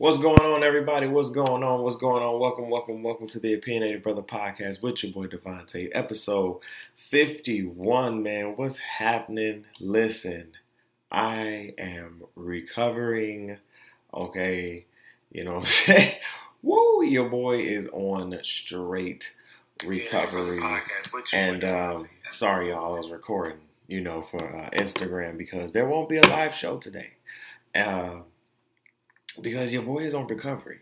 What's going on, everybody? What's going on? What's going on? Welcome, welcome, welcome to the Opinionated Brother Podcast with your boy Devontae, episode 51. Man, what's happening? Listen, I am recovering. Okay, you know what I'm saying? Woo, your boy is on straight recovery. And um, sorry, y'all, I was recording, you know, for uh, Instagram because there won't be a live show today. Uh, because your boy is on recovery.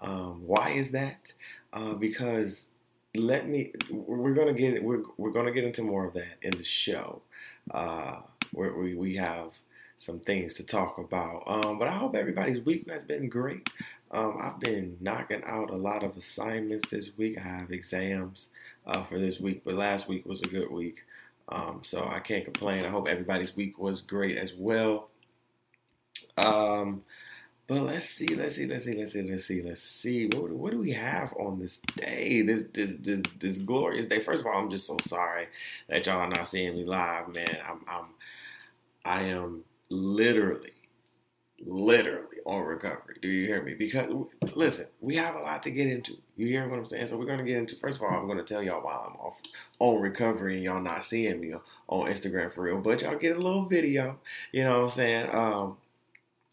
Um, why is that? Uh, because let me. We're gonna get we're we're gonna get into more of that in the show. Uh, where we we have some things to talk about. Um, but I hope everybody's week has been great. Um, I've been knocking out a lot of assignments this week. I have exams uh, for this week, but last week was a good week. Um, so I can't complain. I hope everybody's week was great as well. Um, but let's see, let's see, let's see, let's see, let's see, let's see. What, what do we have on this day? This, this this this glorious day. First of all, I'm just so sorry that y'all are not seeing me live, man. I'm I'm I am literally, literally on recovery. Do you hear me? Because listen, we have a lot to get into. You hear what I'm saying? So we're gonna get into. First of all, I'm gonna tell y'all while I'm off on recovery and y'all not seeing me on Instagram for real, but y'all get a little video. You know what I'm saying? Um,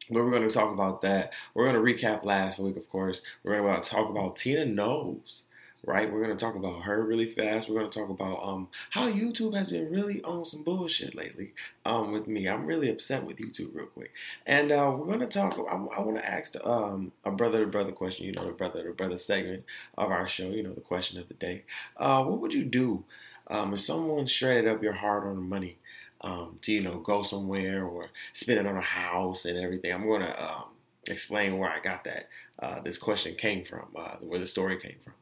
but we're going to talk about that. We're going to recap last week, of course. We're going to talk about Tina Knowles, right? We're going to talk about her really fast. We're going to talk about um, how YouTube has been really on some bullshit lately um, with me. I'm really upset with YouTube, real quick. And uh, we're going to talk. I, I want to ask the, um, a brother to brother question. You know, the brother to brother segment of our show. You know, the question of the day. Uh, what would you do um, if someone shredded up your hard-earned money? Um, to you know go somewhere or spend it on a house and everything. I'm going to um, explain where I got that uh, this question came from, uh, where the story came from,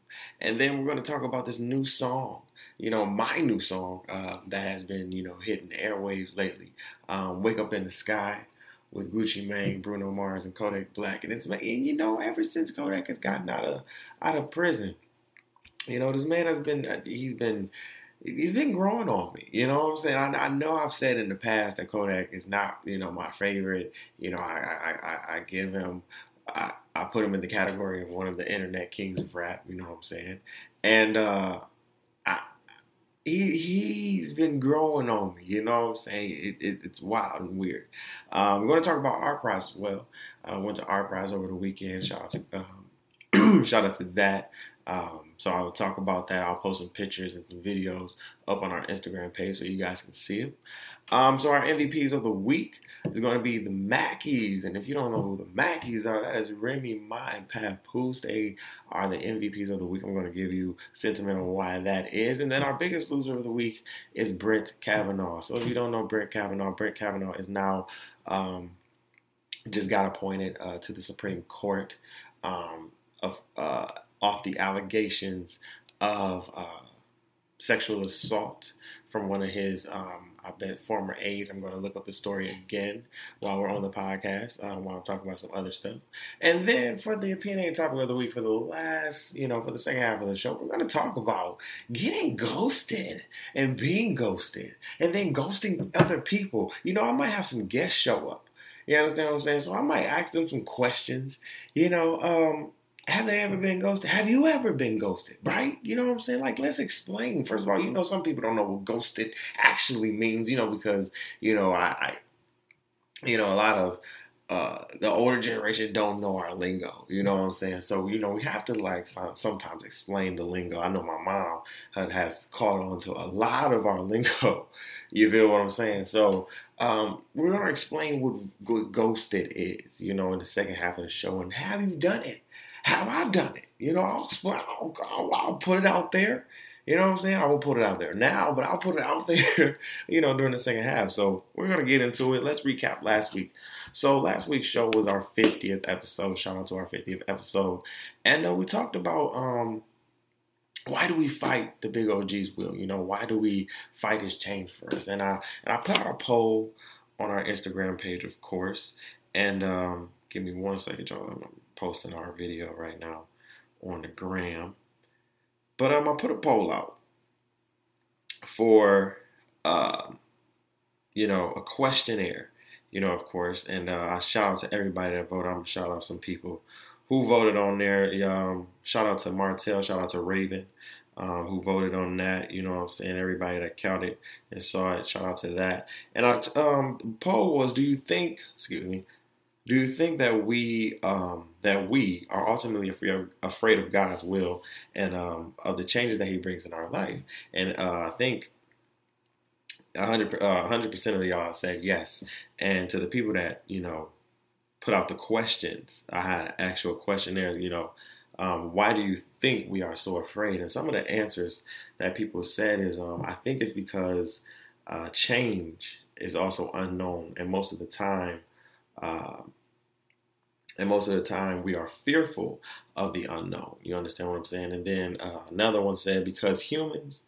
and then we're going to talk about this new song. You know, my new song uh, that has been you know hitting airwaves lately. Um, Wake up in the sky with Gucci Mane, Bruno Mars, and Kodak Black, and it's and you know ever since Kodak has gotten out of out of prison, you know this man has been uh, he's been he's been growing on me. You know what I'm saying? I, I, know I've said in the past that Kodak is not, you know, my favorite. You know, I I, I, give him, I, I put him in the category of one of the internet kings of rap. You know what I'm saying? And uh, I, he he's been growing on me. You know what I'm saying? It, it, it's wild and weird. Um, we're going to talk about ArtPrize as well. I went to ArtPrize over the weekend. Shout out to um, shout out to that. Um, so I will talk about that. I'll post some pictures and some videos up on our Instagram page so you guys can see them. Um, so our MVPs of the week is going to be the Mackies, and if you don't know who the Mackies are, that is Remy Ma and Papoose. They are the MVPs of the week. I'm going to give you sentiment on why that is, and then our biggest loser of the week is Brett Kavanaugh. So if you don't know Brett Kavanaugh, Brett Kavanaugh is now um, just got appointed uh, to the Supreme Court um, of. Uh, off the allegations of uh, sexual assault from one of his, um, I bet, former aides. I'm going to look up the story again while we're on the podcast, um, while I'm talking about some other stuff. And then for the opinion topic of the week, for the last, you know, for the second half of the show, we're going to talk about getting ghosted and being ghosted and then ghosting other people. You know, I might have some guests show up. You understand what I'm saying? So I might ask them some questions. You know, um, have they ever been ghosted? Have you ever been ghosted? Right? You know what I'm saying? Like, let's explain. First of all, you know, some people don't know what ghosted actually means, you know, because, you know, I, I you know, a lot of uh, the older generation don't know our lingo. You know what I'm saying? So you know we have to like sometimes explain the lingo. I know my mom has caught on to a lot of our lingo. You feel what I'm saying? So um, we're gonna explain what, what ghosted is. You know, in the second half of the show, and have you done it? Have I done it? You know, I'll, I'll, I'll, put it out there. You know what I'm saying? I won't put it out there now, but I'll put it out there, you know, during the second half. So we're going to get into it. Let's recap last week. So last week's show was our 50th episode. Shout out to our 50th episode. And uh, we talked about um, why do we fight the big OG's will? You know, why do we fight his change for us? And I, and I put out a poll on our Instagram page, of course. And um, give me one second, y'all. I'm posting our video right now on the gram. But um, I put a poll out for, uh, you know, a questionnaire, you know, of course. And uh, I shout out to everybody that voted. I'm gonna shout out some people who voted on there. Um, shout out to Martell. Shout out to Raven. Um, who voted on that. You know what I'm saying? Everybody that counted and saw it, shout out to that. And I, um, poll was, do you think, excuse me, do you think that we um, that we are ultimately afraid of, God's will and um, of the changes that He brings in our life? And uh, I think 100 uh, percent of y'all said yes. And to the people that you know put out the questions, I had actual questionnaires. You know, um, why do you think we are so afraid? And some of the answers that people said is, um, I think it's because uh, change is also unknown, and most of the time uh, and most of the time, we are fearful of the unknown. You understand what I'm saying? And then uh, another one said, because humans,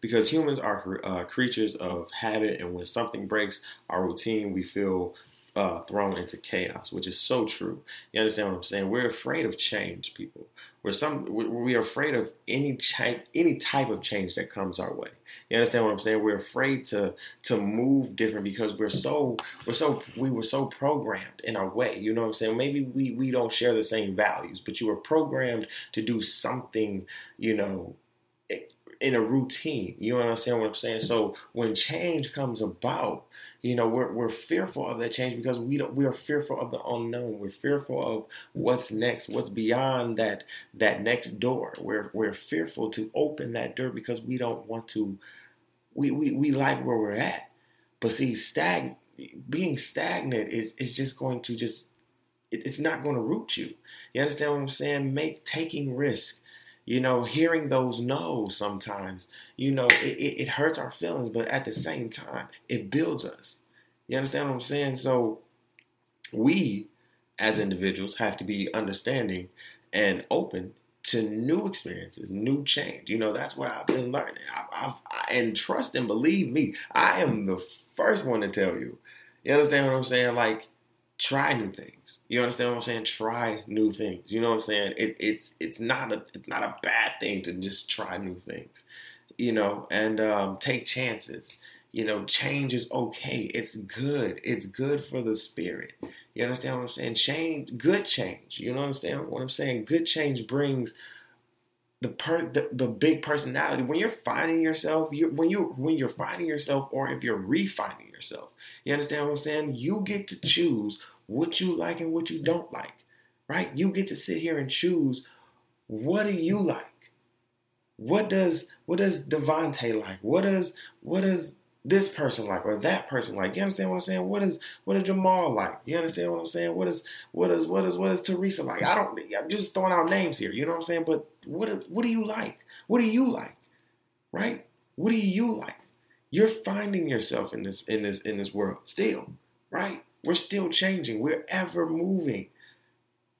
because humans are uh, creatures of habit, and when something breaks our routine, we feel uh, thrown into chaos, which is so true. You understand what I'm saying? We're afraid of change, people. We're some we are afraid of any change, any type of change that comes our way. You understand what I'm saying? We're afraid to to move different because we're so we're so we were so programmed in our way. You know what I'm saying? Maybe we we don't share the same values, but you were programmed to do something. You know in a routine. You understand what I'm saying? So when change comes about, you know, we're, we're fearful of that change because we don't we are fearful of the unknown. We're fearful of what's next, what's beyond that that next door. We're we're fearful to open that door because we don't want to we we, we like where we're at. But see, stag being stagnant is, is just going to just it, it's not going to root you. You understand what I'm saying? Make taking risk you know, hearing those no's sometimes, you know, it, it, it, hurts our feelings, but at the same time, it builds us. You understand what I'm saying? So we as individuals have to be understanding and open to new experiences, new change. You know, that's what I've been learning. I, I've, I, and trust and believe me, I am the first one to tell you. You understand what I'm saying? Like, try new things. You understand what I'm saying? Try new things. You know what I'm saying? It, it's it's not a it's not a bad thing to just try new things. You know, and um, take chances. You know, change is okay. It's good. It's good for the spirit. You understand what I'm saying? Change, good change. You know what I'm saying? What I'm saying? Good change brings the per the, the big personality. When you're finding yourself, you when you when you're finding yourself, or if you're refining yourself, you understand what I'm saying? You get to choose what you like and what you don't like, right? You get to sit here and choose what do you like. What does what does Devontae like? What does what does this person like or that person like? You understand what I'm saying? What is what does Jamal like? You understand what I'm saying? What is what is what is what is Teresa like? I don't. I'm just throwing out names here. You know what I'm saying? But what what do you like? What do you like? Right? What do you like? You're finding yourself in this in this in this world still, right? We're still changing. We're ever moving.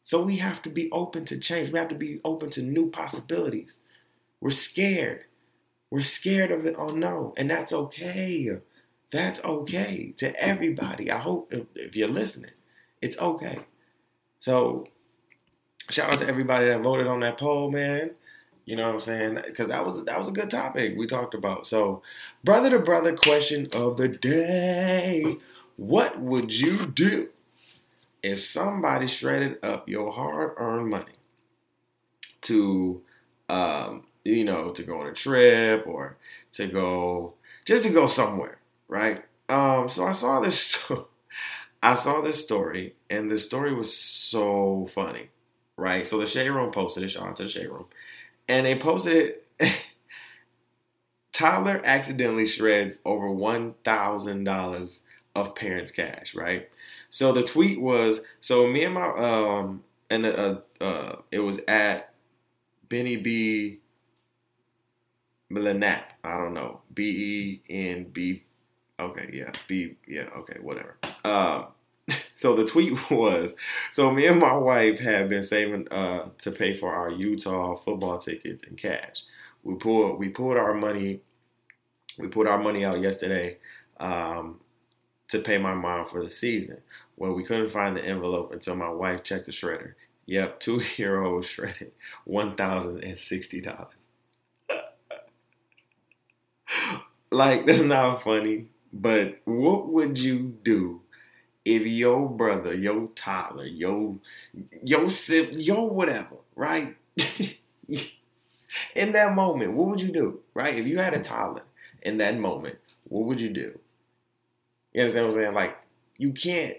So we have to be open to change. We have to be open to new possibilities. We're scared. We're scared of the unknown, and that's okay. That's okay to everybody. I hope if, if you're listening, it's okay. So, shout out to everybody that voted on that poll, man. You know what I'm saying? Because that was that was a good topic we talked about. So, brother to brother question of the day: What would you do if somebody shredded up your hard-earned money to, um, you know, to go on a trip or to go just to go somewhere, right? Um, so I saw this. I saw this story, and the story was so funny, right? So the Shade Room posted it. Shout out to the Shade Room and they posted Tyler accidentally shreds over $1,000 of parents' cash, right? So the tweet was so me and my um and the, uh, uh it was at Benny B Milanap. I don't know. B E N B okay, yeah. B yeah, okay, whatever. Um so the tweet was so me and my wife have been saving uh, to pay for our Utah football tickets in cash. We pulled we pulled our money we pulled our money out yesterday um, to pay my mom for the season. Well, we couldn't find the envelope until my wife checked the shredder. Yep, two year old shredded one thousand and sixty dollars. like that's not funny But what would you do if your brother, your toddler, your your sip, your whatever, right? in that moment, what would you do, right? If you had a toddler in that moment, what would you do? You understand what I'm saying? Like, you can't,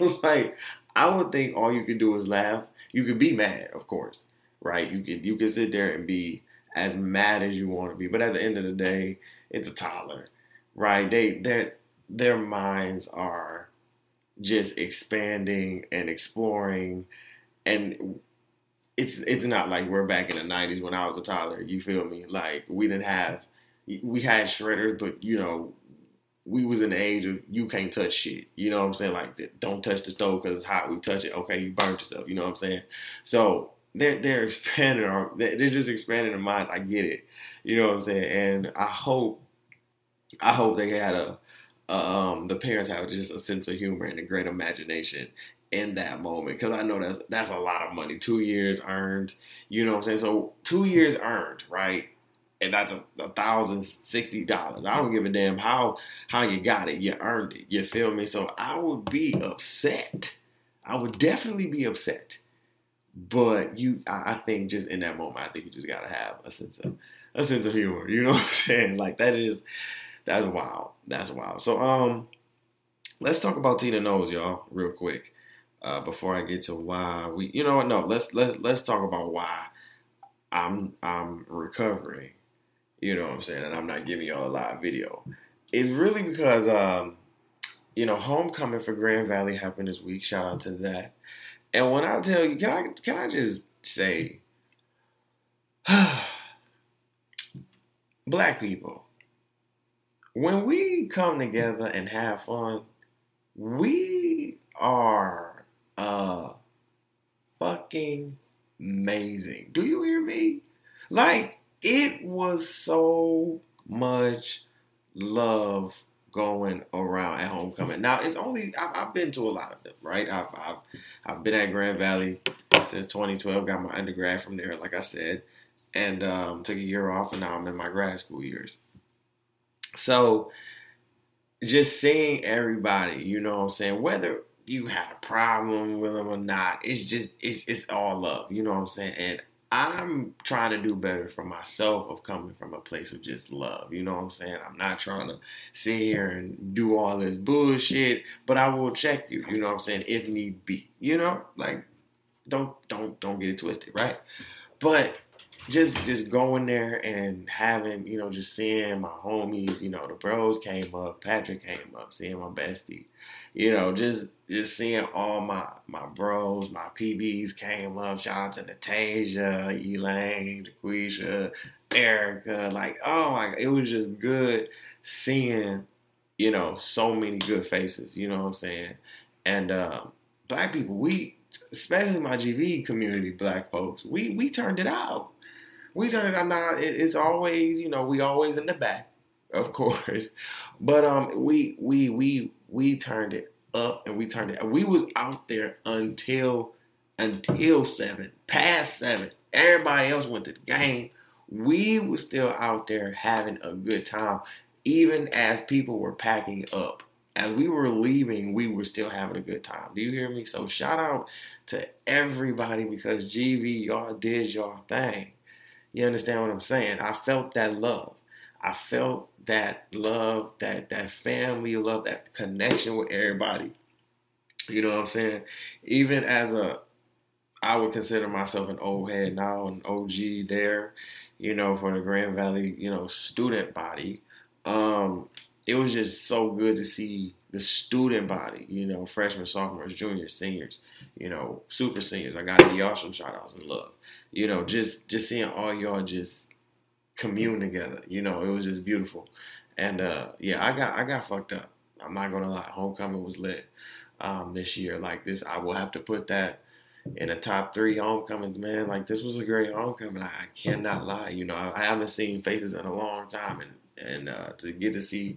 like, I would think all you could do is laugh. You could be mad, of course, right? You could you could sit there and be as mad as you want to be, but at the end of the day, it's a toddler, right? They their their minds are just expanding and exploring, and it's it's not like we're back in the '90s when I was a toddler. You feel me? Like we didn't have we had shredders, but you know we was in the age of you can't touch shit. You know what I'm saying? Like don't touch the stove because it's hot. We touch it, okay, you burnt yourself. You know what I'm saying? So they're they're expanding our they're just expanding their minds. I get it. You know what I'm saying? And I hope I hope they had a, um the parents have just a sense of humor and a great imagination in that moment because I know that's that's a lot of money. Two years earned. You know what I'm saying? So two years earned, right? and that's a, a thousand sixty dollars. I don't give a damn how how you got it. You earned it. You feel me? So I would be upset. I would definitely be upset. But you, I, I think just in that moment, I think you just gotta have a sense of a sense of humor. You know what I'm saying? Like that is that's wild. That's wild. So um, let's talk about Tina Knowles y'all, real quick. Uh, before I get to why we, you know what? No, let's let's let's talk about why I'm I'm recovering you know what I'm saying, and I'm not giving y'all a live video. It's really because um, you know, homecoming for Grand Valley happened this week. Shout out to that. And when I tell you, can I can I just say black people, when we come together and have fun, we are uh fucking amazing. Do you hear me? Like it was so much love going around at homecoming. Now it's only I've, I've, been to a lot of them, right? I've, I've I've been at Grand Valley since 2012. Got my undergrad from there, like I said, and um, took a year off, and now I'm in my grad school years. So just seeing everybody, you know what I'm saying, whether you had a problem with them or not, it's just it's it's all love, you know what I'm saying, and I'm trying to do better for myself of coming from a place of just love. You know what I'm saying? I'm not trying to sit here and do all this bullshit, but I will check you, you know what I'm saying, if need be. You know? Like don't don't don't get it twisted, right? But just just going there and having, you know, just seeing my homies, you know, the bros came up, Patrick came up, seeing my bestie, you know, just just seeing all my my bros, my PBs came up. Shout out to Natasia, Elaine, Daquisha, Erica. Like, oh my, it was just good seeing, you know, so many good faces. You know what I'm saying? And uh, black people, we, especially my GV community, black folks, we we turned it out. We turned it out. Now it's always, you know, we always in the back, of course, but um, we we we we turned it up and we turned it. We was out there until until seven, past seven. Everybody else went to the game. We were still out there having a good time, even as people were packing up. As we were leaving, we were still having a good time. Do you hear me? So shout out to everybody because GV, y'all did y'all thing. You understand what I'm saying? I felt that love. I felt that love, that that family love, that connection with everybody. You know what I'm saying? Even as a I would consider myself an old head now, an OG there, you know, for the Grand Valley, you know, student body. Um, it was just so good to see the student body, you know, freshmen, sophomores, juniors, seniors, you know, super seniors. I got to give y'all some shout outs and love. You know, just just seeing all y'all just commune together. You know, it was just beautiful. And uh, yeah, I got I got fucked up. I'm not gonna lie. Homecoming was lit um, this year. Like this, I will have to put that in the top three homecomings, man. Like this was a great homecoming. I, I cannot lie. You know, I, I, haven't seen faces in a long time, and and uh, to get to see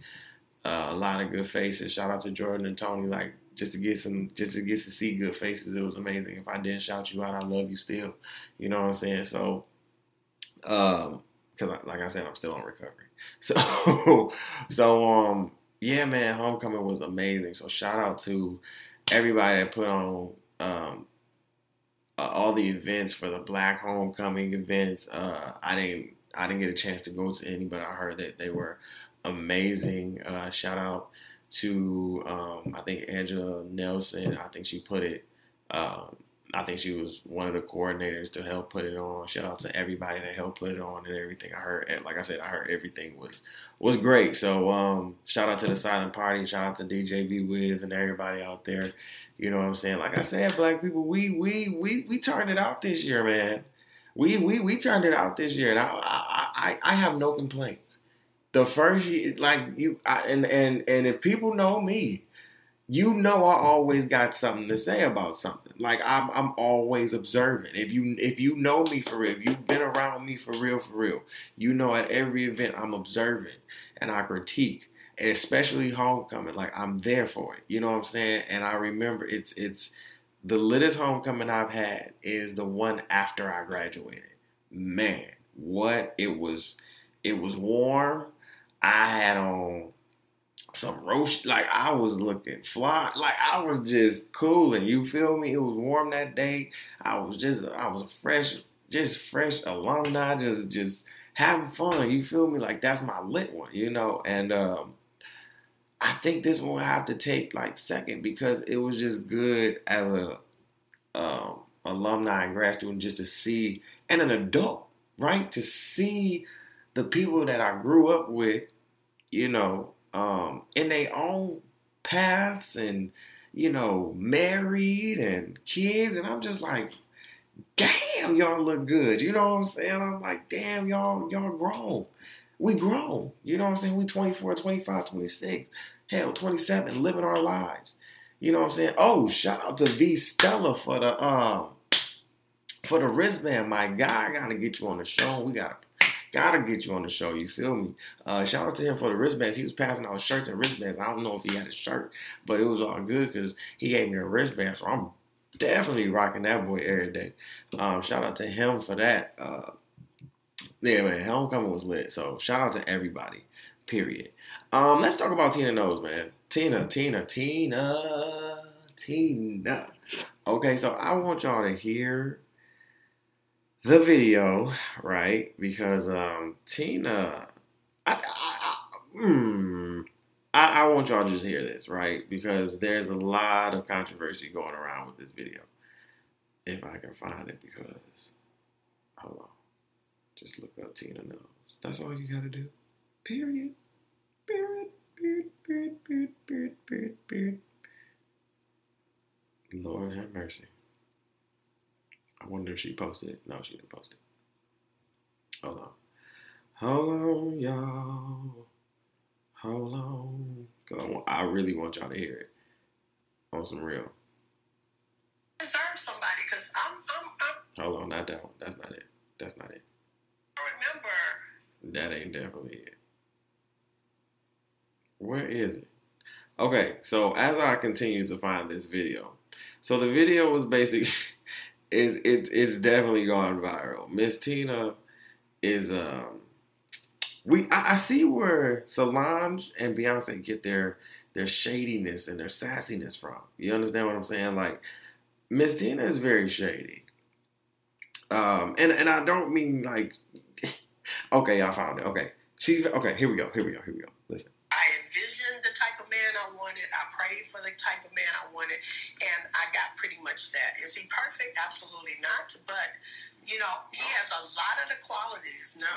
uh, a lot of good faces. Shout out to Jordan and Tony. Like just to get some, just to get to see good faces, it was amazing. If I didn't shout you out, I love you still. You know what I'm saying? So, um, because like I said, I'm still on recovery. So, so um, yeah, man, homecoming was amazing. So shout out to everybody that put on um, uh, all the events for the Black Homecoming events. Uh, I didn't I didn't get a chance to go to any, but I heard that they were amazing. Uh, shout out to um, I think Angela Nelson. I think she put it. Um, I think she was one of the coordinators to help put it on. Shout out to everybody that helped put it on and everything. I heard, like I said, I heard everything was was great. So um, shout out to the silent party. Shout out to DJ B Wiz and everybody out there. You know what I'm saying? Like I said, black people, we we we we turned it out this year, man. We we we turned it out this year, and I I I, I have no complaints. The first year, like you, I, and and and if people know me, you know I always got something to say about something. Like I'm I'm always observant. If you if you know me for real, if you've been around me for real for real, you know at every event I'm observant and I critique. And especially homecoming, like I'm there for it. You know what I'm saying? And I remember it's it's the littest homecoming I've had is the one after I graduated. Man, what it was it was warm. I had on some roast. Like I was looking fly. Like I was just cooling. You feel me? It was warm that day. I was just I was fresh, just fresh alumni. Just just having fun. You feel me? Like that's my lit one. You know. And um, I think this one I have to take like second because it was just good as a um, alumni and grad student just to see and an adult right to see the people that I grew up with. You know, um, in their own paths and you know married and kids and i'm just like damn y'all look good. You know what i'm saying? I'm like damn y'all y'all grown. We grown. You know what i'm saying? We 24 25 26 hell 27 living our lives. You know what i'm saying? Oh shout out to v stella for the um for the wristband. My guy i gotta get you on the show. We gotta Gotta get you on the show. You feel me? Uh, shout out to him for the wristbands. He was passing out shirts and wristbands. I don't know if he had a shirt, but it was all good because he gave me a wristband. So I'm definitely rocking that boy every day. Um, shout out to him for that. Uh, yeah, man, homecoming was lit. So shout out to everybody. Period. Um, let's talk about Tina Knowles, man. Tina, Tina, Tina, Tina. Okay, so I want y'all to hear the video, right? Because um, Tina, I, I, I, mm, I, I want y'all to just hear this, right? Because there's a lot of controversy going around with this video. If I can find it, because hold on, just look up Tina Knowles. That's all you gotta do. Period. Period. Period. Period. Period. Period. Period. Lord have mercy. I wonder if she posted it. No, she didn't post it. Hold on. Hold on, y'all. Hold on. Cause I, want, I really want y'all to hear it on some real. Deserve somebody because I'm, I'm, I'm. Hold on, not that one. That's not it. That's not it. I remember. That ain't definitely it. Where is it? Okay, so as I continue to find this video, so the video was basically it's it, it's definitely gone viral. Miss Tina is um we I, I, see where Solange and Beyonce get their their shadiness and their sassiness from. You understand what I'm saying? Like Miss Tina is very shady. Um and and I don't mean like okay, I found it. Okay. She's okay, here we go. Here we go. Here we go. Listen. I envisioned the type of man I for the type of man I wanted, and I got pretty much that. Is he perfect? Absolutely not. But you know, he has a lot of the qualities. No,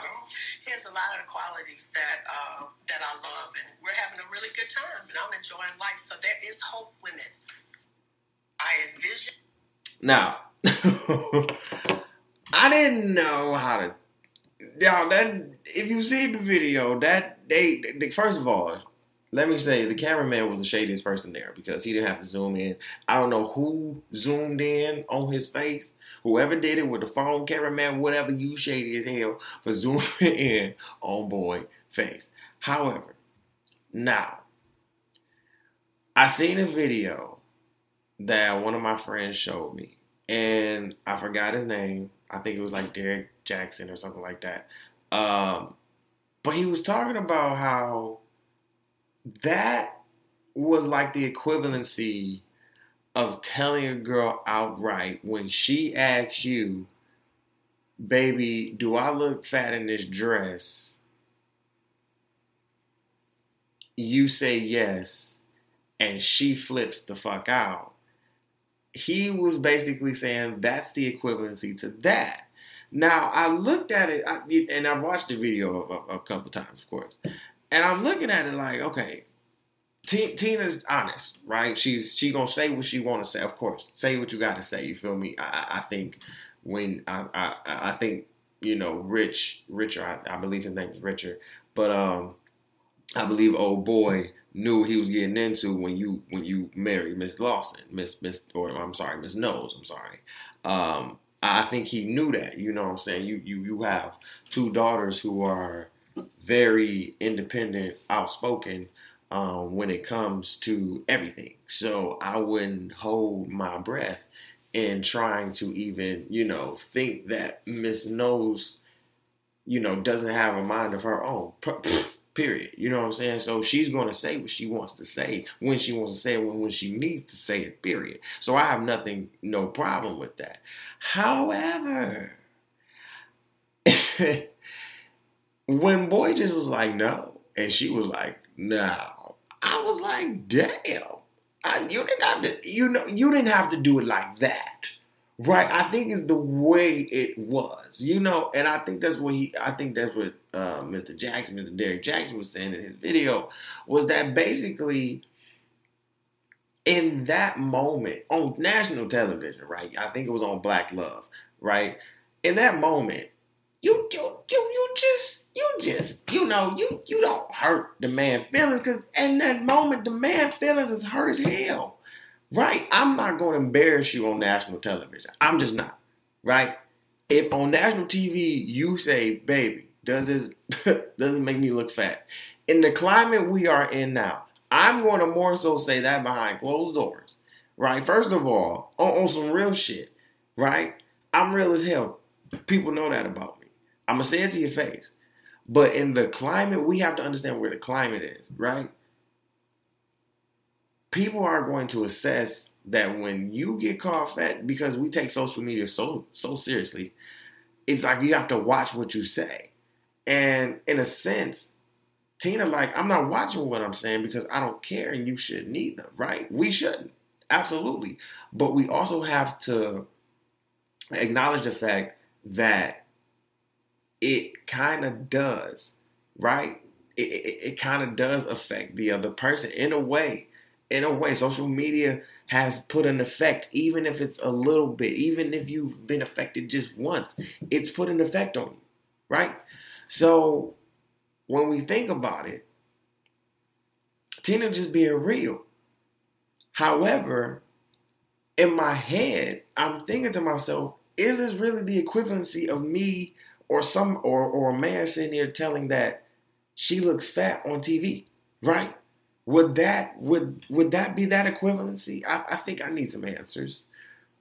he has a lot of the qualities that uh, that I love, and we're having a really good time, and I'm enjoying life. So there is hope women. I envision. Now, I didn't know how to. Y'all, that if you see the video, that they, they first of all, let me say the cameraman was the shadiest person there because he didn't have to zoom in. I don't know who zoomed in on his face. Whoever did it with the phone cameraman, whatever, you shady as hell for zooming in on boy face. However, now I seen a video that one of my friends showed me, and I forgot his name. I think it was like Derrick Jaxn or something like that. Um, but he was talking about how that was like the equivalency of telling a girl outright when she asks you, baby, do I look fat in this dress? You say yes, and she flips the fuck out. He was basically saying that's the equivalency to that. Now I looked at it, I, and I've watched the video a, a, a couple times, of course, and I'm looking at it like, okay, T- Tina's honest, right? She's she gonna say what she want to say. Of course, say what you got to say. You feel me? I, I think when I, I I think you know Rich Richard, I, I believe his name is Richard, but um, I believe old boy knew he was getting into when you when you married Miss Lawson, Miss Miss or I'm sorry, Miss Knowles. I'm sorry. Um, I think he knew that. You know what I'm saying? You you you have two daughters who are very independent, outspoken um, when it comes to everything. So I wouldn't hold my breath in trying to even, you know, think that Miss Knowles, you know, doesn't have a mind of her own. Period. You know what I'm saying? So she's going to say what she wants to say when she wants to say it, when, when she needs to say it, period. So I have nothing, no problem with that. However, when Boy just was like, no, and she was like, no, I was like, damn. I, you didn't have to, you know, you didn't have to do it like that, right? I think it's the way it was, you know, and I think that's what he, I think that's what uh, Mr. Jackson, Mr. Derrick Jaxn was saying in his video, was that basically in that moment on national television, right? I think it was on Black Love, right? In that moment, you you you you just you just you know you you don't hurt the man feelings because in that moment the man feelings is hurt as hell, right? I'm not going to embarrass you on national television. I'm just not, right? If on national TV you say, "Baby, does this does it make me look fat?" In the climate we are in now, I'm going to more so say that behind closed doors, right? First of all, on, on some real shit, right? I'm real as hell. People know that about me. I'm gonna say it to your face. But in the climate, we have to understand where the climate is, right? People are going to assess that when you get caught fat, because we take social media so so seriously, it's like you have to watch what you say. And in a sense, Tina, like, I'm not watching what I'm saying because I don't care and you shouldn't either, right? We shouldn't. Absolutely. But we also have to acknowledge the fact that it kind of does, right? It, it, it kind of does affect the other person in a way. In a way, social media has put an effect, even if it's a little bit, even if you've been affected just once, it's put an effect on you, right? So when we think about it, Tina just being real. However, in my head, I'm thinking to myself, is this really the equivalency of me or some or or a man sitting here telling that she looks fat on TV, right? Would that would would that be that equivalency? I, I think I need some answers,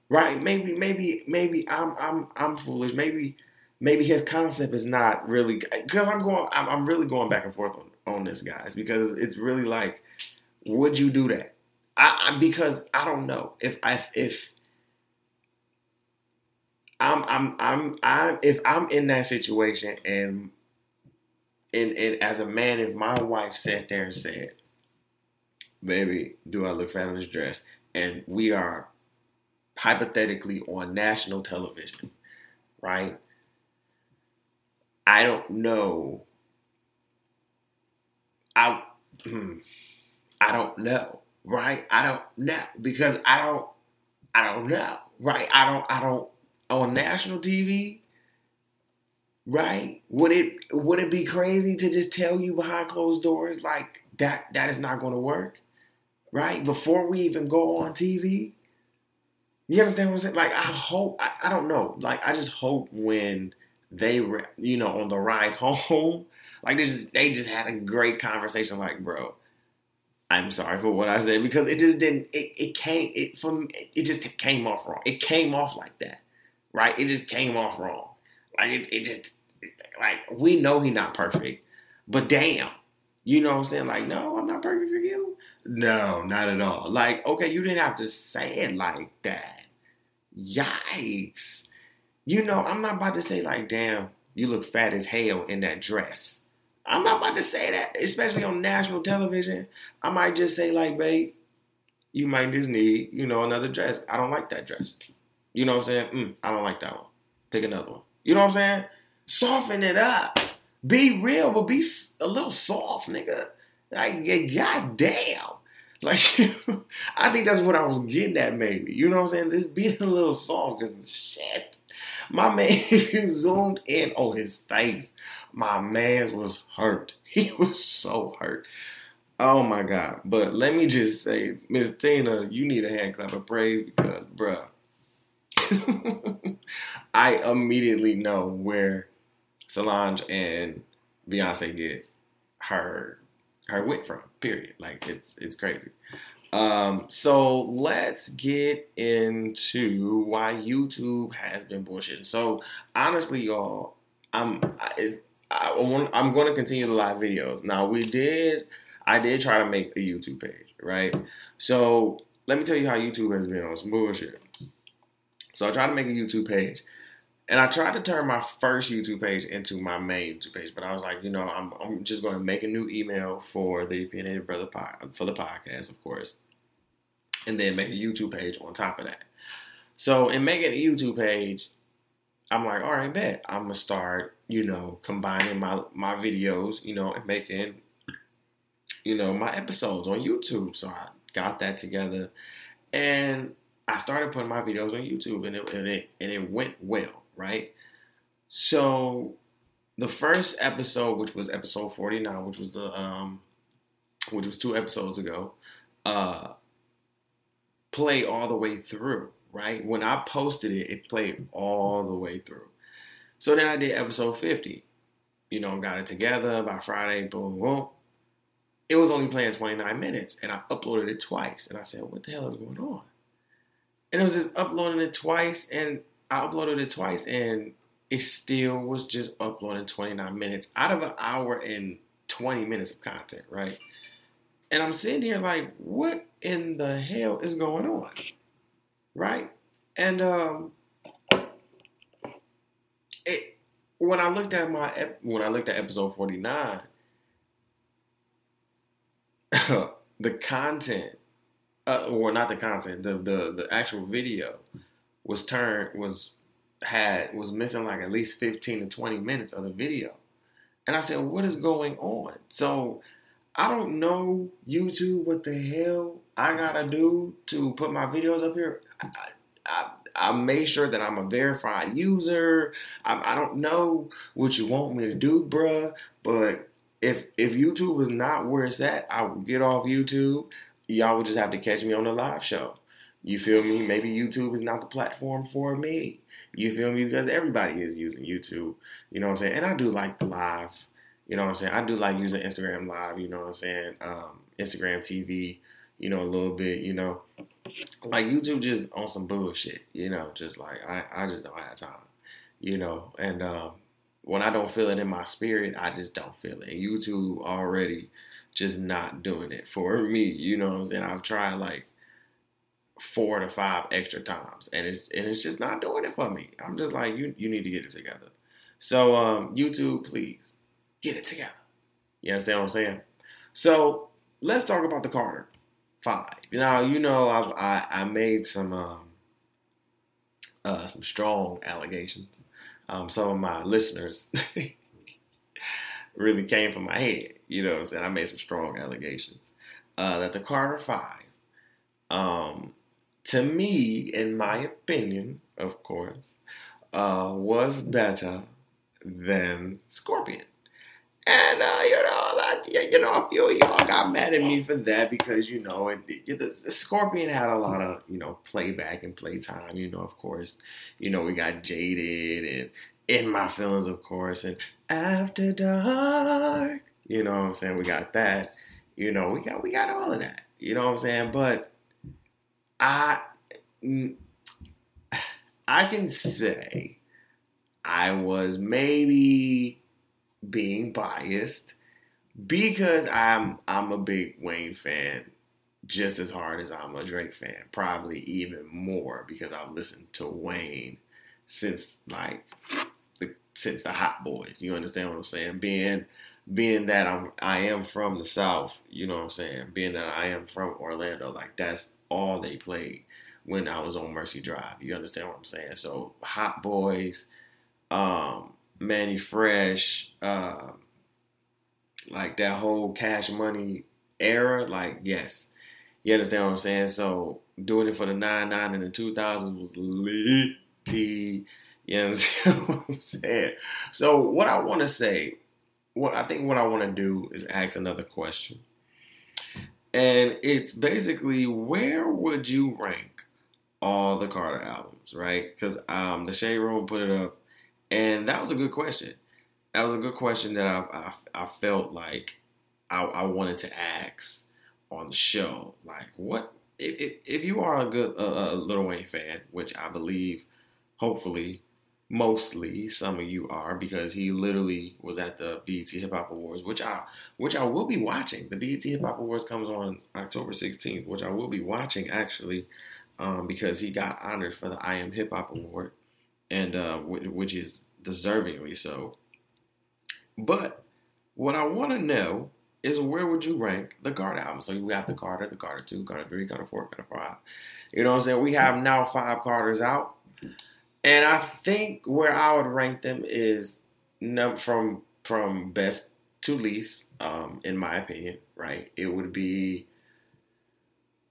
right? Maybe maybe maybe I'm I'm I'm foolish. Maybe maybe his concept is not really because I'm going I'm, I'm really going back and forth on, on this, guys, because it's really like, would you do that? I, I because I don't know if I if I'm I'm I'm I'm if I'm in that situation and and, and as a man, if my wife sat there and said, Baby, do I look fat in this dress? And we are hypothetically on national television, right? I don't know. I hmm, I don't know, right? I don't know because I don't I don't know, right? I don't I don't on national TV, right? Would it would it be crazy to just tell you behind closed doors like that that is not going to work, right? Before we even go on TV, you understand what I'm saying? Like I hope I, I don't know, like I just hope when they you know on the ride home, like they just they just had a great conversation, like bro. I'm sorry for what I said because it just didn't. It, it came. It from. It just came off wrong. It came off like that right? It just came off wrong. Like it, it just like we know he's not perfect, but damn, you know what I'm saying? Like, no, I'm not perfect for you? No, not at all. Like, okay, you didn't have to say it like that. Yikes. You know, I'm not about to say, like, damn, you look fat as hell in that dress. I'm not about to say that, especially on national television. I might just say, like, babe, you might just need, you know, another dress. I don't like that dress. You know what I'm saying? Mm, I don't like that one. Pick another one. You know what I'm saying? Soften it up. Be real, but be a little soft, nigga. Like, goddamn. Like, I think that's what I was getting at, maybe. You know what I'm saying? Just be a little soft, because shit. My man, if you zoomed in on his face, my man was hurt. He was so hurt. Oh my God. But let me just say, Miss Tina, you need a hand clap of praise because, bruh, I immediately know where Solange and Beyonce get her her wit from. Period. Like it's it's crazy. Um, so let's get into why YouTube has been bullshitting. So honestly, y'all, I'm I, I want, I'm going to continue the live videos. Now we did I did try to make a YouTube page, right? So let me tell you how YouTube has been on some bullshit. So I tried to make a YouTube page. And I tried to turn my first YouTube page into my main YouTube page, but I was like, you know, I'm, I'm just going to make a new email for the Opinionated Brother pod, for the podcast, of course, and then make a YouTube page on top of that. So in making a YouTube page, I'm like, all right, bet I'm gonna start, you know, combining my my videos, you know, and making, you know, my episodes on YouTube. So I got that together, and I started putting my videos on YouTube, and it and it and it went well right? So the first episode, which was episode 49, which was the um which was two episodes ago, uh play all the way through, right? When I posted it, it played all the way through. So then I did episode 50. You know, got it together by Friday, boom, boom. It was only playing 29 minutes, and I uploaded it twice. And I said, what the hell is going on? And it was just uploading it twice, and I uploaded it twice and it still was just uploading 29 minutes out of an hour and 20 minutes of content, right? And I'm sitting here like, what in the hell is going on? Right? And um it when I looked at my when I looked at episode 49 the content uh, or not the content, the the the actual video was turned was had was missing like at least 15 to 20 minutes of the video. And I said, what is going on? So I don't know YouTube what the hell I gotta do to put my videos up here. I, I, I made sure that I'm a verified user. I, I don't know what you want me to do, bruh. But if if YouTube is not where it's at, I will get off YouTube. Y'all would just have to catch me on the live show. You feel me? Maybe YouTube is not the platform for me. You feel me? Because everybody is using YouTube. You know what I'm saying? And I do like the live. You know what I'm saying? I do like using Instagram Live. You know what I'm saying? Um, Instagram TV. You know a little bit. You know, like YouTube just on some bullshit. You know, just like I, I just don't have time. You know, and um, when I don't feel it in my spirit, I just don't feel it. And YouTube already just not doing it for me. You know what I'm saying? I've tried like four to five extra times, and it's and it's just not doing it for me. I'm just like you you need to get it together. So um, YouTube, please get it together. You understand what I'm saying? So let's talk about the Carter Five. Now you know I've, I I made some um, uh, some strong allegations. Um, some of my listeners really came from my head. You know what I'm saying? I made some strong allegations uh, that the Carter Five um, to me, in my opinion, of course, uh, was better than Scorpion. And uh, you know, you know, a few of y'all got mad at me for that because you know, it, it, the, the, Scorpion had a lot of you know playback and playtime. You know, of course, you know we got jaded and in my feelings, of course, and after dark. You know what I'm saying? We got that. You know, we got we got all of that. You know what I'm saying? But I I can say I was maybe being biased because I'm I'm a big Wayne fan, just as hard as I'm a Drake fan, probably even more because I've listened to Wayne since like the since the Hot Boys. You understand what I'm saying? Being being that I'm I am from the South, you know what I'm saying? Being that I am from Orlando, like that's all they played when I was on Mercy Drive. You understand what I'm saying? So Hot Boys, um, Mannie Fresh, uh, like that whole Cash Money era, like yes, you understand what I'm saying. So doing it for the nine nine and the two thousands was lit. You understand what I'm saying? So what I want to say, what I think what I want to do is ask another question. And it's basically where would you rank all the Carter albums, right? Because um, the Shade Room put it up, and that was a good question. That was a good question that I I, I felt like I, I, wanted to ask on the show. Like, what if, if you are a good uh, Lil Wayne fan, which I believe, hopefully, mostly some of you are because he literally was at the BET Hip Hop Awards, which I which I will be watching. The BET Hip Hop Awards comes on October 16th, which I will be watching actually um, because he got honored for the I Am Hip Hop Award, and uh, which is deservingly so. But what I want to know is where would you rank the Carter album? So you got the Carter, the Carter two, Carter three, Carter four, Carter five. You know what I'm saying? We have now five Carters out. And I think where I would rank them is num- from from best to least, um, in my opinion, right? It would be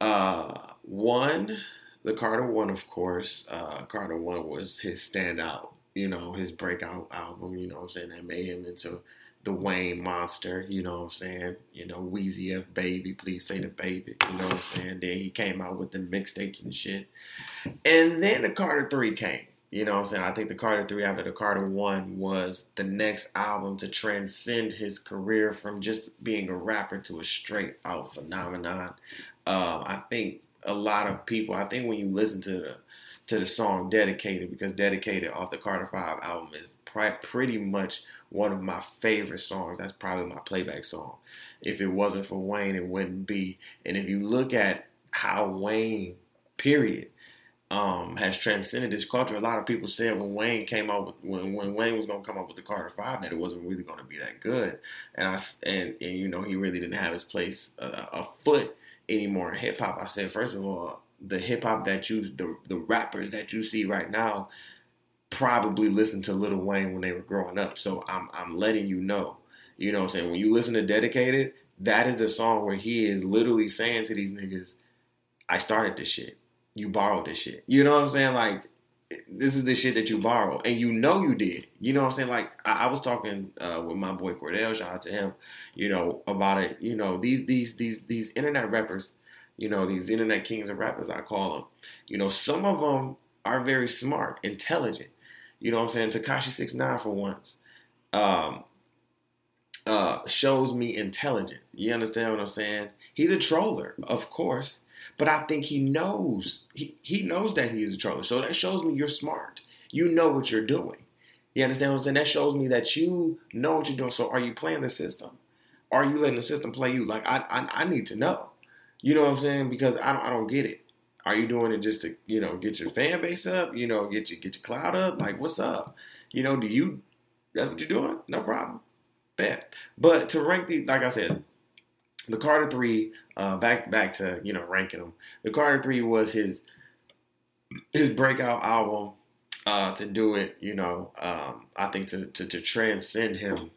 uh, one, the Carter one, of course. Uh, Carter one was his standout, you know, his breakout album. You know, what I'm saying that made him into the Wayne monster. You know, what I'm saying, you know, Weezy F baby, please say the baby. You know, what I'm saying. Then he came out with the mixtape and shit, and then the Carter three came. You know what I'm saying? I think the Carter 3 after the Carter 1 was the next album to transcend his career from just being a rapper to a straight out phenomenon. Uh, I think a lot of people, I think when you listen to the to the song Dedicated, because Dedicated off the Carter 5 album is pretty much one of my favorite songs. That's probably my playback song. If it wasn't for Wayne, it wouldn't be. And if you look at how Wayne, period, um, has transcended this culture. A lot of people said when Wayne came out with when, when Wayne was gonna come up with the Carter Five that it wasn't really gonna be that good, and I and, and you know he really didn't have his place uh, a foot anymore in hip hop. I said first of all, the hip hop that you the the rappers that you see right now probably listened to Lil Wayne when they were growing up. So I'm I'm letting you know. You know what I'm saying? When you listen to Dedicated, that is the song where he is literally saying to these niggas, I started this shit you borrowed this shit. You know what I'm saying? Like, this is the shit that you borrowed, and you know you did. You know what I'm saying? Like, I, I was talking uh, with my boy Cordell, shout out to him. You know about it. You know these these these these internet rappers. You know these internet kings of rappers, I call them. You know some of them are very smart, intelligent. You know what I'm saying? Tekashi Six Nine for once. Um, uh, shows me intelligence. You understand what I'm saying? He's a troller, of course. But I think he knows he, he knows that he is a troller. So that shows me you're smart. You know what you're doing. You understand what I'm saying? That shows me that you know what you're doing. So are you playing the system? Are you letting the system play you? Like I I, I need to know. You know what I'm saying? Because I don't I don't get it. Are you doing it just to you know get your fan base up? You know get your get your cloud up? Like what's up? You know do you that's what you're doing? No problem. Bet. But to rank these, like I said, the Carter Three, uh, back back to you know ranking them. The Carter Three was his his breakout album uh, to do it. You know, um, I think to, to to transcend him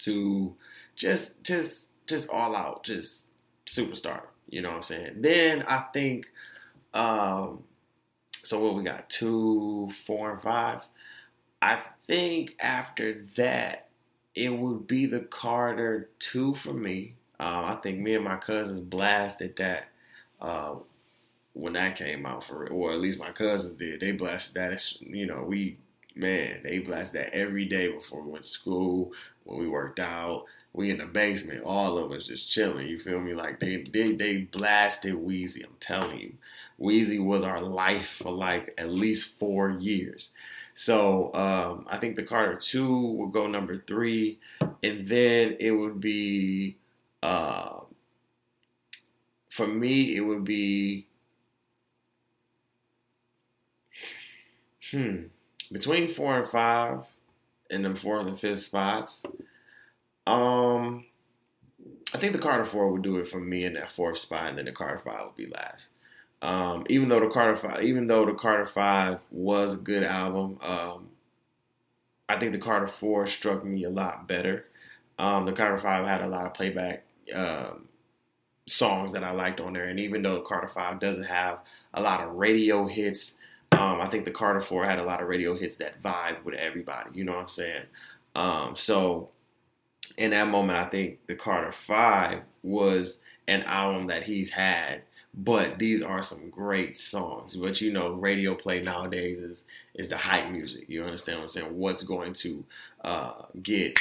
to just just just all out, just superstar. You know what I'm saying? Then I think. Um, so what we got two, four, and five. I think after that, it would be the Carter two for me. Um, I think me and my cousins blasted that uh, when that came out for, or at least my cousins did. They blasted that. You know, we man, they blasted that every day before we went to school, when we worked out. we in the basement, all of us just chilling. You feel me? Like they they they blasted Weezy. I'm telling you, Weezy was our life for like at least four years. So um, I think the Carter Two will go number three, and then it would be uh, for me it would be hmm between four and five, and then fourth and fifth spots. Um, I think the Carter Four would do it for me in that fourth spot, and then the Carter Five would be last. Um, even though the Carter Five, even though the Carter Five was a good album, um, I think the Carter Four struck me a lot better. Um, the Carter Five had a lot of playback um, songs that I liked on there, and even though Carter Five doesn't have a lot of radio hits, um, I think the Carter Four had a lot of radio hits that vibe with everybody. You know what I'm saying? Um, so in that moment, I think the Carter Five was an album that he's had, but these are some great songs. But you know, radio play nowadays is is the hype music. You understand what I'm saying? What's going to uh, get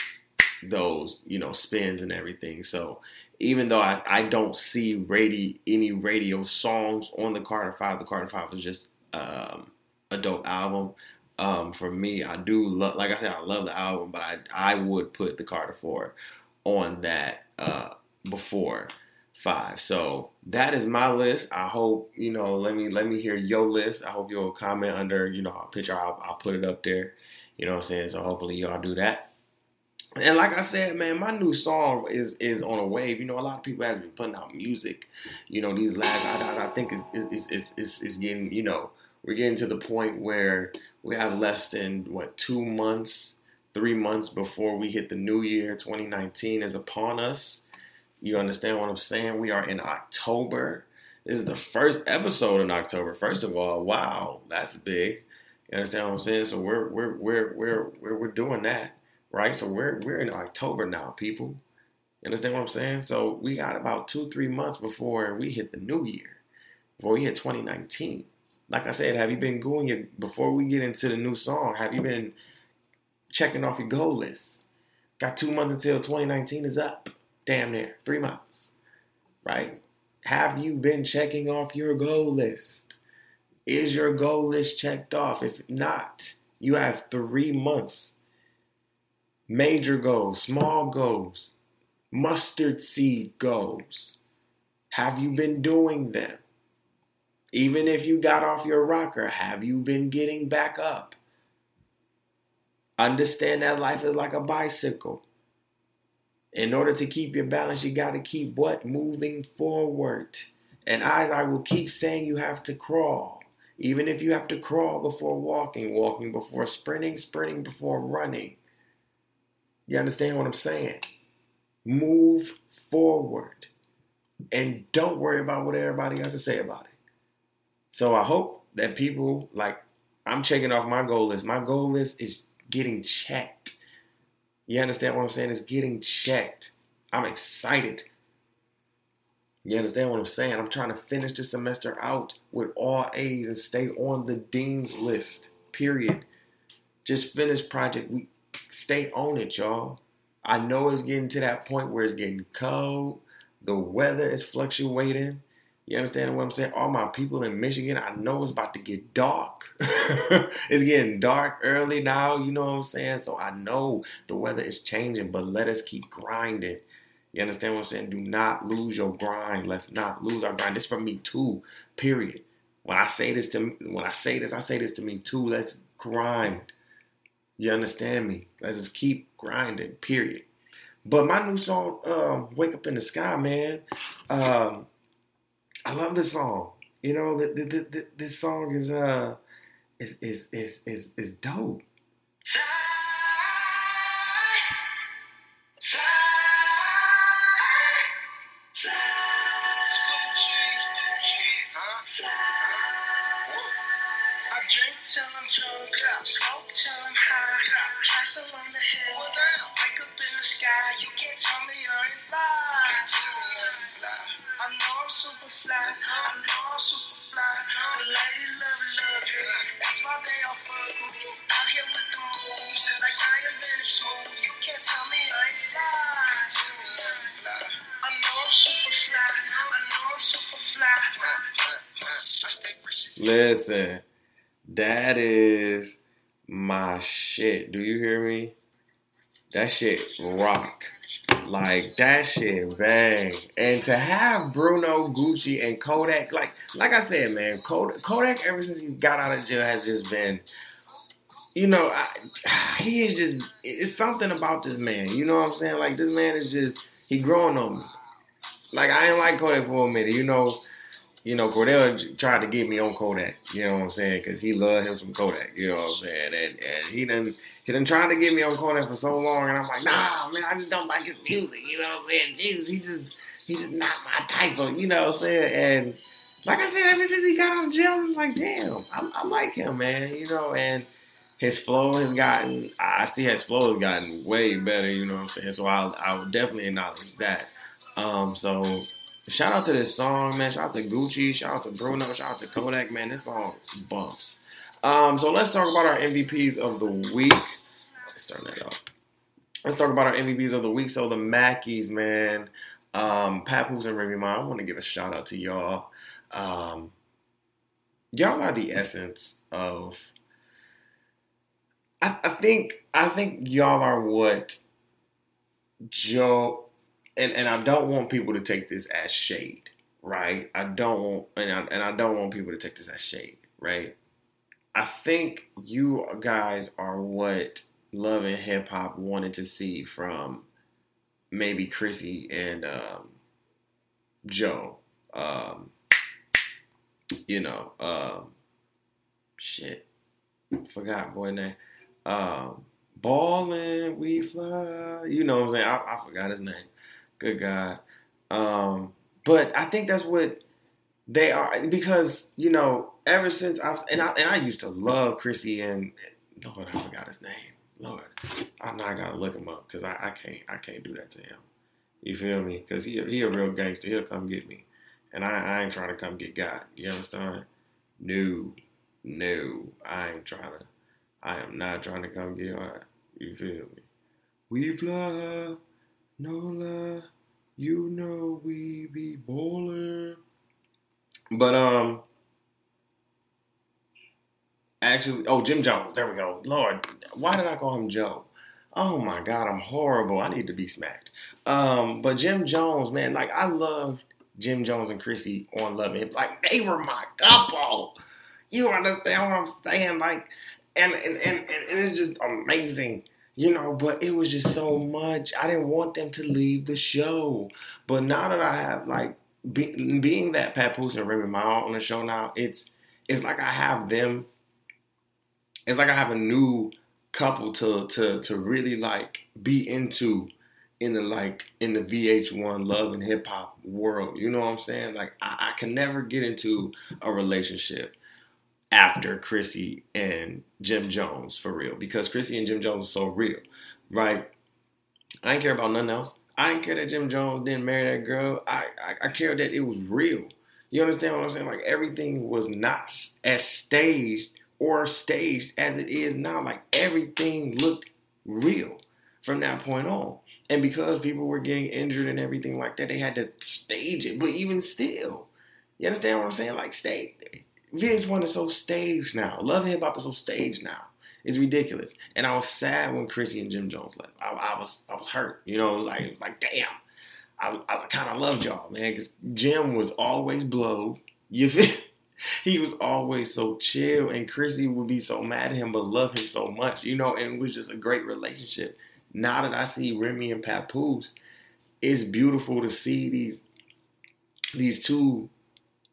those you know spins and everything. So even though I, I don't see radio any radio songs on the Carter Five, the Carter Five was just um, a dope album. Um, for me, I do love, like I said, I love the album, but I I would put the Carter Four on that uh, before five. So that is my list. I hope you know. Let me let me hear your list. I hope you'll comment under you know a picture. I'll, I'll put it up there. You know what I'm saying. So hopefully y'all do that. And like I said, man, my new song is is on a wave. You know, a lot of people have been putting out music. You know, these last I, I, think is is, is is is getting you know we're getting to the point where we have less than what two months, three months before we hit the new year. 2019 is upon us. You understand what I'm saying? We are in October. This is the first episode in October. First of all, wow, that's big. You understand what I'm saying? So we're we're we're we're we're, we're doing that, right? So we're we're in October now, people. You understand what I'm saying? So we got about two, three months before we hit the new year, before we hit 2019 like I said, have you been going before we get into the new song? Have you been checking off your goal list? Got two months until 2019 is up. Damn near three months, right? Have you been checking off your goal list? Is your goal list checked off? If not, you have three months. Major goals, small goals, mustard seed goals. Have you been doing them? Even if you got off your rocker, have you been getting back up? Understand that life is like a bicycle. In order to keep your balance, you got to keep what? Moving forward. And as I will keep saying, you have to crawl. Even if you have to crawl before walking, walking before sprinting, sprinting before running. You understand what I'm saying? Move forward. And don't worry about what everybody got to say about it. So I hope that people like I'm checking off my goal list. My goal list is getting checked. You understand what I'm saying? It's getting checked. I'm excited. You understand what I'm saying? I'm trying to finish the semester out with all A's and stay on the dean's list. Period. Just finish project We Stay on it, y'all. I know it's getting to that point where it's getting cold. The weather is fluctuating. You understand what I'm saying? All my people in Michigan, I know it's about to get dark. it's getting dark early now, you know what I'm saying? So I know the weather is changing, but let us keep grinding. You understand what I'm saying? Do not lose your grind. Let's not lose our grind. This for me too. Period. When I say this to when I say this, I say this to me too. Let's grind. You understand me? Let's just keep grinding. Period. But my new song, um, "Wake Up in the Sky," man. Um, I love this song. You know, the, the, the, this song is uh is is is is, is dope. Shit rock. Like that shit bang. And to have Bruno, Gucci, and Kodak, like like I said, man, Kodak, Kodak ever since he got out of jail has just been, you know, I, he is just it's something about this man. You know what I'm saying? Like this man is just he growing on me. Like I ain't like Kodak for a minute, you know you know, Cordell tried to get me on Kodak. You know what I'm saying? Because he loved him some Kodak. You know what I'm saying? And and he done he done tried to get me on Kodak for so long, and I'm like, nah, man, I just don't like his music. You know what I'm saying? Jesus, he just he's just not my type of. You know what I'm saying? And like I said, ever since he got on jail, I'm like, damn, I, I like him, man. You know, and his flow has gotten. I see his flow has gotten way better. You know what I'm saying? So I'll I will definitely acknowledge that. Um, so Shout out to this song, man. Shout out to Gucci. Shout out to Bruno. Shout out to Kodak, man. This song bumps. Um, so let's talk about our MVPs of the week. Let's turn that off. Let's talk about our MVPs of the week. So the Mackies, man. Um, Papoose and Remy Ma. I want to give a shout out to y'all. Um, y'all are the essence of. I, I think I think y'all are what Joe and and I don't want people to take this as shade, right? I don't want and I, and I don't want people to take this as shade, right? I think you guys are what love and hip hop wanted to see from maybe Chrissy and um, Joe. Um, you know, um, shit, forgot boy name. Um, Ballin', we fly. You know what I'm saying? I, I forgot his name. Good God. Um, but I think that's what they are because you know ever since I was and I and I used to love Chrissy and Lord I forgot his name. Lord, I now I gotta look him up because I, I can't I can't do that to him. You feel me? Because he he a real gangster. He'll come get me, and I, I ain't trying to come get God. You understand? No, no, I ain't trying to. I am not trying to come get God. You feel me? We fly, no lie. You know we be bowling. But um actually oh Jim Jones, there we go. Lord, why did I call him Joe? Oh my god, I'm horrible. I need to be smacked. Um, but Jim Jones, man, like I loved Jim Jones and Chrissy on Love and Like they were my couple. You understand what I'm saying? Like, and and, and, and it's just amazing you know, but it was just so much. I didn't want them to leave the show. But now that I have like be, being that Papoose and Remy Ma on the show now, it's it's like I have them. It's like I have a new couple to to to really like be into in the like in the VH1 love and hip hop world. You know what I'm saying? Like I, I can never get into a relationship after Chrissy and Jim Jones for real because Chrissy and Jim Jones are so real, right? I didn't care about nothing else. I didn't care that Jim Jones didn't marry that girl. I, I, I care that it was real. You understand what I'm saying? Like everything was not as staged or staged as it is now. Like everything looked real from that point on. And because people were getting injured and everything like that, they had to stage it. But even still, you understand what I'm saying? Like stage VH1 is so staged now. Love Hip Hop is so staged now. It's ridiculous. And I was sad when Chrissy and Jim Jones left. I, I was I was hurt. You know, it was like it was like damn. I, I kind of loved y'all, man, because Jim was always blow. You feel? he was always so chill, and Chrissy would be so mad at him, but love him so much, you know. And it was just a great relationship. Now that I see Remy and Papoose, it's beautiful to see these these two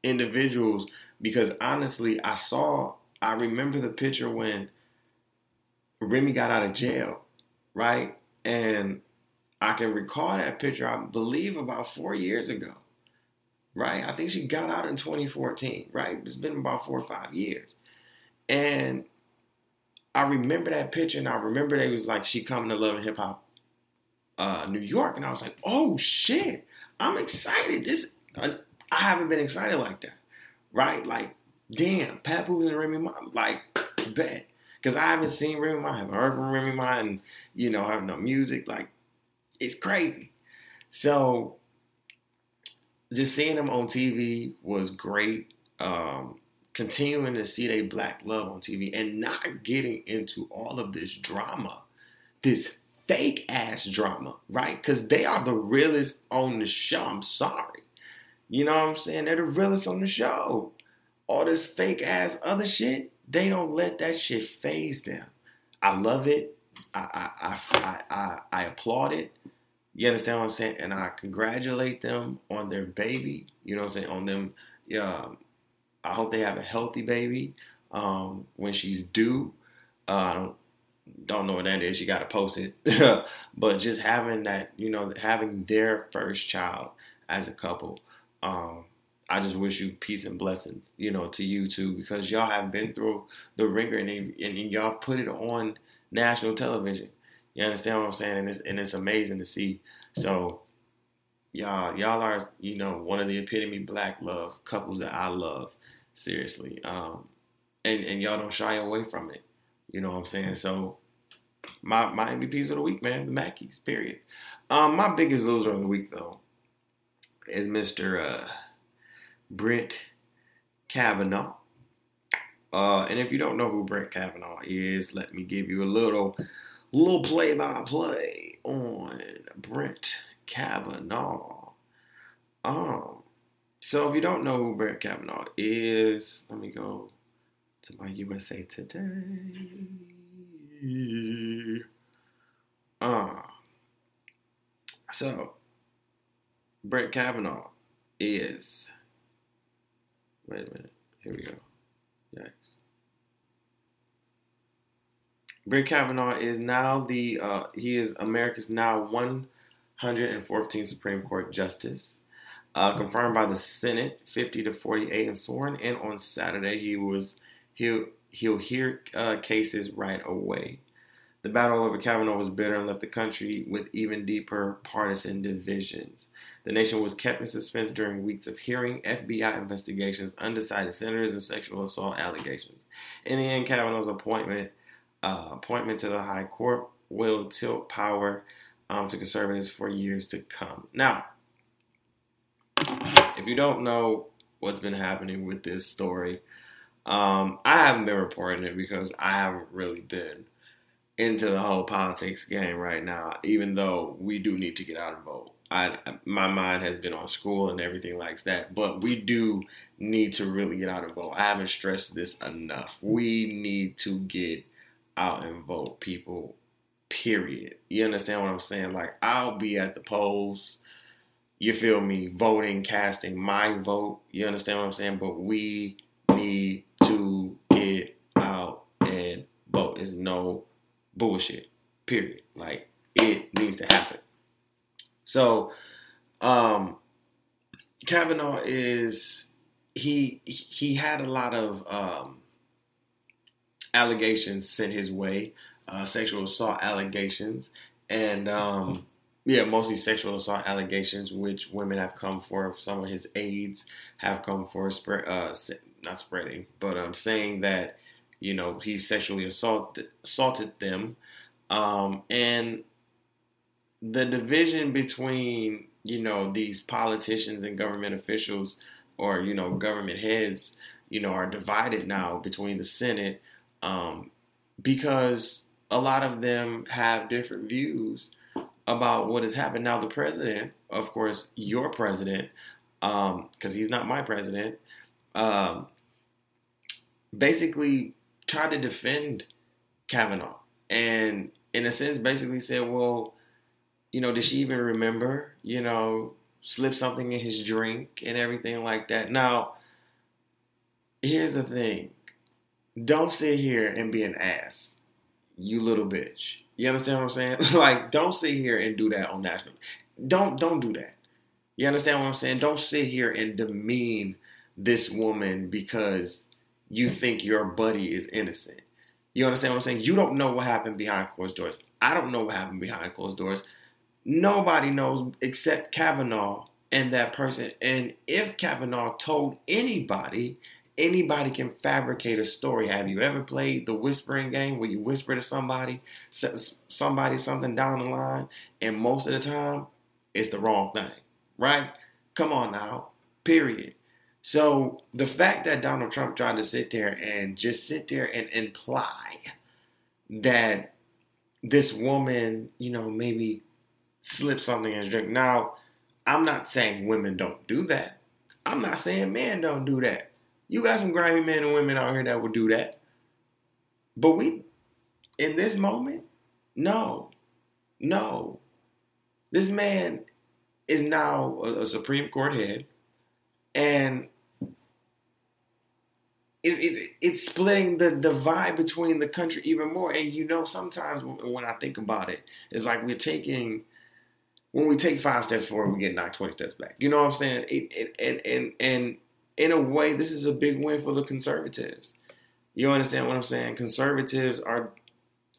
individuals because honestly, I saw, I remember the picture when Remy got out of jail, right? And I can recall that picture, I believe, about four years ago, right? I think she got out in 2014, right? It's been about four or five years. And I remember that picture, and I remember they was like, she coming to Love and Hip Hop uh, New York. And I was like, oh shit, I'm excited. This, I, I haven't been excited like that right? Like, damn, Papoose and Remy Ma, like, bet. Because I haven't seen Remy Ma, I haven't heard from Remy Ma, and, you know, I have no music. Like, it's crazy. So, just seeing them on TV was great. Um, continuing to see their black love on TV and not getting into all of this drama, this fake ass drama, right? Because they are the realest on the show. I'm sorry. You know what I'm saying? They're the realest on the show. All this fake ass other shit, they don't let that shit phase them. I love it. I I I I, I applaud it. You understand what I'm saying? And I congratulate them on their baby. You know what I'm saying? On them. Yeah. I hope they have a healthy baby um, when she's due. Uh, I don't don't know what that is. You got to post it. but just having that, you know, having their first child as a couple, um, I just wish you peace and blessings, you know, to you too, because y'all have been through the ringer and, and y'all put it on national television. You understand what I'm saying? And it's, and it's amazing to see. So, y'all, y'all are, you know, one of the epitome black love couples that I love, seriously. Um, and, and y'all don't shy away from it. You know what I'm saying? So, my my MVPs of the week, man, the Mackies, period. Um, my biggest loser of the week, though, is Mr. Uh, Brent Kavanaugh. Uh, and if you don't know who Brent Kavanaugh is, let me give you a little little play by play on Brent Kavanaugh. Um, so if you don't know who Brent Kavanaugh is, let me go to my USA Today. Uh, so Brent Kavanaugh is. Wait a minute. Here we go. Yikes. Brett Kavanaugh is now the uh, he is America's now 114th Supreme Court Justice, uh, confirmed by the Senate 50 to 48 and sworn And on Saturday. He was he'll he'll hear uh, cases right away. The battle over Kavanaugh was bitter and left the country with even deeper partisan divisions. The nation was kept in suspense during weeks of hearing, FBI investigations, undecided senators, and sexual assault allegations. In the end, Kavanaugh's appointment uh, appointment to the High Court will tilt power um, to conservatives for years to come. Now, if you don't know what's been happening with this story, um, I haven't been reporting it because I haven't really been into the whole politics game right now, even though we do need to get out and vote. I, my mind has been on school and everything like that, but we do need to really get out and vote. I haven't stressed this enough. We need to get out and vote, people. Period. You understand what I'm saying? Like I'll be at the polls. You feel me? Voting, casting my vote. You understand what I'm saying? But we need to get out and vote. It's no bullshit. Period. Like it needs to happen. So, um, Kavanaugh is he he had a lot of um, allegations sent his way, uh, sexual assault allegations, and um, yeah, mostly sexual assault allegations, which women have come for. Some of his aides have come for spread, uh, not spreading, but um, saying that you know he sexually assaulted assaulted them, um, and the division between you know these politicians and government officials, or you know government heads, you know, are divided now between the Senate um, because a lot of them have different views about what has happened. Now, the president, of course, your president, because um, he's not my president, um, basically tried to defend Kavanaugh and, in a sense, basically said, well, you know, did she even remember, you know, slip something in his drink and everything like that? Now, here's the thing don't sit here and be an ass, you little bitch. You understand what I'm saying? like, don't sit here and do that on national. Don't don't do that. You understand what I'm saying? Don't sit here and demean this woman because you think your buddy is innocent. You understand what I'm saying? You don't know what happened behind closed doors. I don't know what happened behind closed doors. Nobody knows except Kavanaugh and that person. And if Kavanaugh told anybody, anybody can fabricate a story. Have you ever played the whispering game where you whisper to somebody, somebody something down the line, and most of the time it's the wrong thing, right? Come on now, period. So the fact that Donald Trump tried to sit there and just sit there and imply that this woman, you know, maybe slipped something in his drink. Now, I'm not saying women don't do that. I'm not saying men don't do that. You got some grimy men and women out here that would do that. But we, in this moment, no, no. This man is now a, a Supreme Court head, and it, it, it's splitting the divide between the country even more. And you know, sometimes when I think about it, it's like we're taking when we take five steps forward, we get knocked twenty steps back. You know what I'm saying? It, and and and in a way, this is a big win for the conservatives. You understand what I'm saying? Conservatives are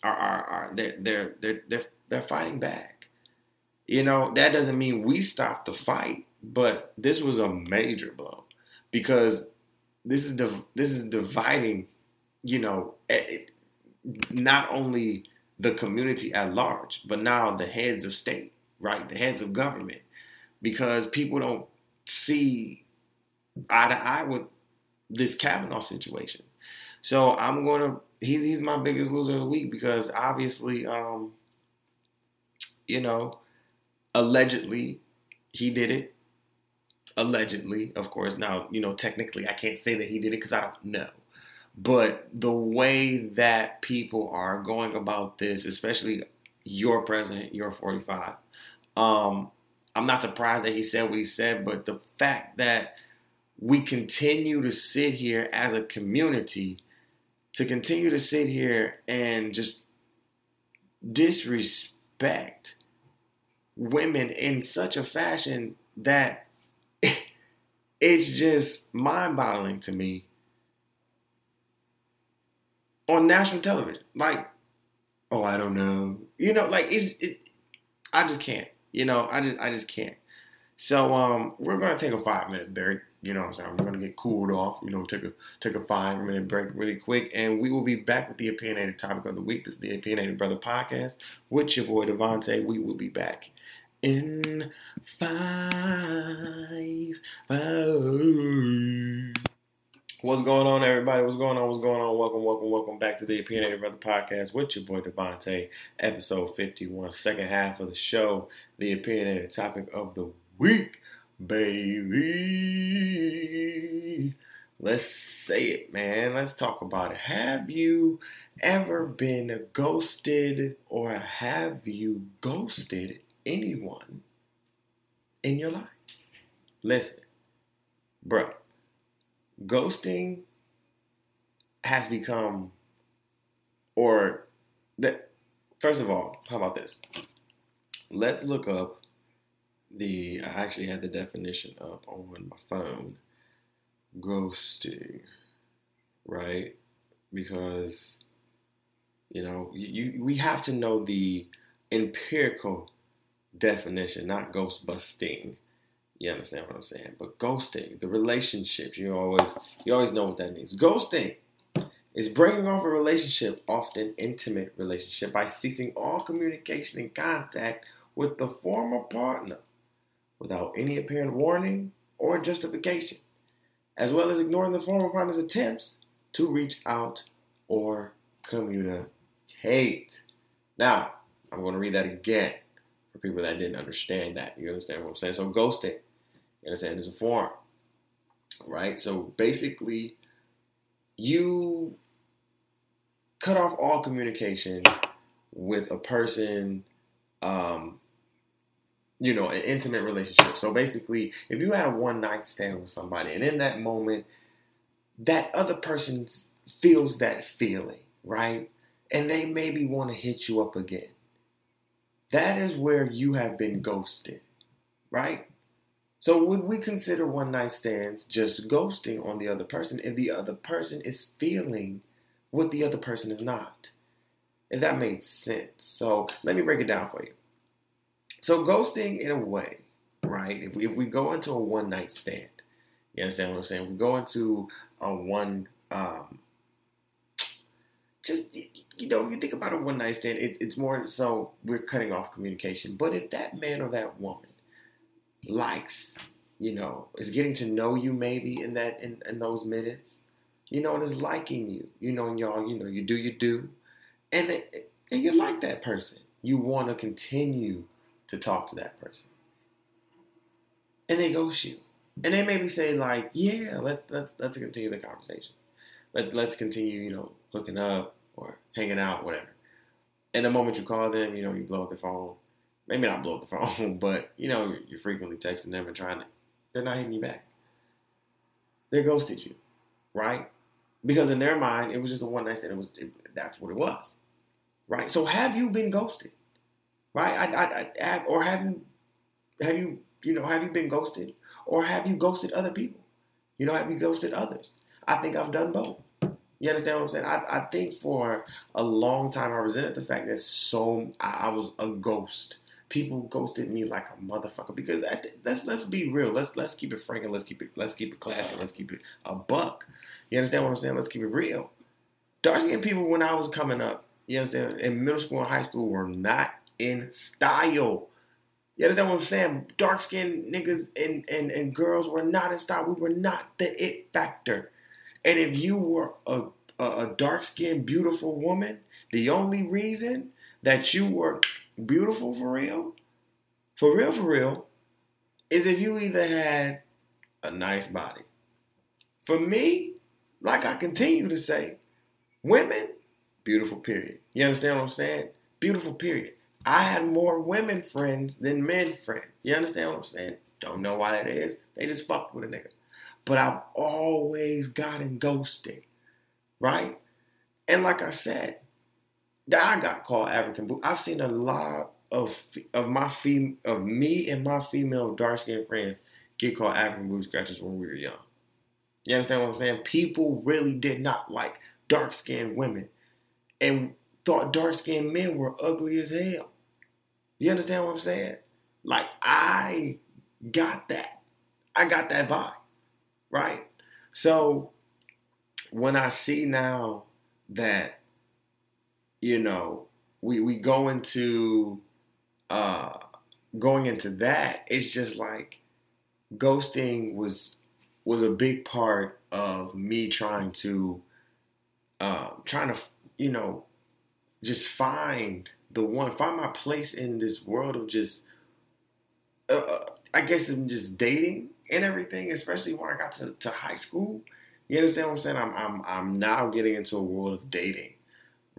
are are, are they're, they're they're they're they're fighting back. You know that doesn't mean we stop the fight, but this was a major blow because this is the this is dividing. You know, eh, eh, not only the community at large, but now the heads of state, right? The heads of government, because people don't see eye to eye with this Kavanaugh situation. So I'm gonna he's he's my biggest loser of the week because obviously, um, you know, allegedly he did it. Allegedly, of course. Now, you know, technically, I can't say that he did it because I don't know. But the way that people are going about this, especially your president, your 45, um, I'm not surprised that he said what he said, but the fact that we continue to sit here as a community to continue to sit here and just disrespect women in such a fashion that it's just mind boggling to me on national television. Like, oh, I don't know. You know, like it, it I just can't. You know, I just I just can't. So um we're gonna take a five minute break. You know what I'm saying? We're gonna get cooled off. You know, take a take a five minute break really quick, and we will be back with the opinionated topic of the week. This is the Opinionated Brother podcast with your boy Devontae. We will be back in five, five. What's going on, everybody? What's going on? What's going on? Welcome, welcome, welcome back to the Opinionated Brother podcast with your boy Devontae, episode 51, second half of the show, the opinionated topic of the week baby. Let's say it, man. Let's talk about it. Have you ever been ghosted or have you ghosted anyone in your life? Listen, bro, ghosting has become, or that, first of all, how about this? Let's look up the I actually had the definition up on my phone. Ghosting, right? Because you know, you we have to know the empirical definition, not ghost busting. You understand what I'm saying? But ghosting, the relationships, you always you always know what that means. Ghosting is breaking off a relationship, often intimate relationship, by ceasing all communication and contact with the former partner without any apparent warning or justification, as well as ignoring the former partner's attempts to reach out or communicate. Now, I'm going to read that again for people that didn't understand that. You understand what I'm saying? So, ghosting, you understand, is a form, right? So, basically, you cut off all communication with a person um, you know, an intimate relationship. So basically, if you had a one night stand with somebody and in that moment, that other person feels that feeling, right? And they maybe want to hit you up again. That is where you have been ghosted, right? So would we consider one night stands just ghosting on the other person if the other person is feeling what the other person is not? If that makes sense. So let me break it down for you. So ghosting, in a way, right? If we, if we go into a one night stand, you understand what I'm saying? We go into a one, um, just you know, if you think about a one night stand, it's it's more so we're cutting off communication. But if that man or that woman likes you know, is getting to know you maybe in that in, in those minutes, you know, and is liking you, you know, and y'all, you know, you do you do, and it, and you like that person. You want to continue to talk to that person, and they ghost you, and they maybe say like, yeah, let's let's let's continue the conversation, let let's continue, you know, hooking up or hanging out, whatever. And the moment you call them, you know, you blow up the phone. Maybe not blow up the phone, but you know, you're frequently texting them and trying to. They're not hitting you back. They ghosted you, right? Because in their mind, it was just a one night stand. It was it, that's what it was, right? So have you been ghosted, right? I, I, I or have you, have you, you know, have you been ghosted, or have you ghosted other people? You know, have you ghosted others? I think I've done both. You understand what I'm saying? I, I think for a long time I resented the fact that so I, I was a ghost. People ghosted me like a motherfucker because that, let's let's be real. Let's let's keep it frank and let's keep it let's keep it classy. Let's keep it a buck. You understand what I'm saying? Let's keep it real. Dark skinned people when I was coming up, you understand, in middle school and high school were not in style. You understand what I'm saying? Dark skinned niggas and, and, and girls were not in style. We were not the it factor. And if you were a, a, a dark skinned, beautiful woman, the only reason that you were beautiful for real, for real, for real, is if you either had a nice body. For me, like I continue to say, women, beautiful period. You understand what I'm saying? Beautiful period. I had more women friends than men friends. You understand what I'm saying? Don't know why that is. They just fucked with a nigga but I've always gotten ghosted, right? And like I said, I got called African Boo. I've seen a lot of of my fem- of me and my female dark skinned friends get called African booty scratches when we were young. You understand what I'm saying? People really did not like dark skinned women and thought dark skinned men were ugly as hell. You understand what I'm saying? Like I got that. I got that vibe right? So when I see now that you know we we go into uh going into that, it's just like ghosting was was a big part of me trying to uh, trying to you know just find the one find my place in this world of just uh, uh I guess I'm just dating and everything, especially when I got to, to high school. You understand what I'm saying? I'm, I'm I'm now getting into a world of dating,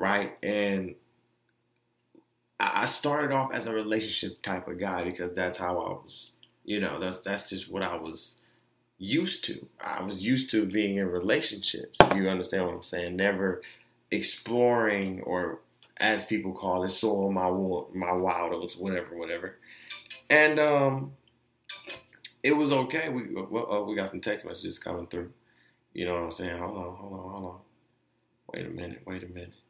right? And I started off as a relationship type of guy because that's how I was. You know, that's that's just what I was used to. I was used to being in relationships. You understand what I'm saying? Never exploring or, as people call it, soil my my wild oats, whatever, whatever. And um, it was okay. We well, uh, we got some text messages coming through. You know what I'm saying? Hold on, hold on, hold on. Wait a minute. Wait a minute.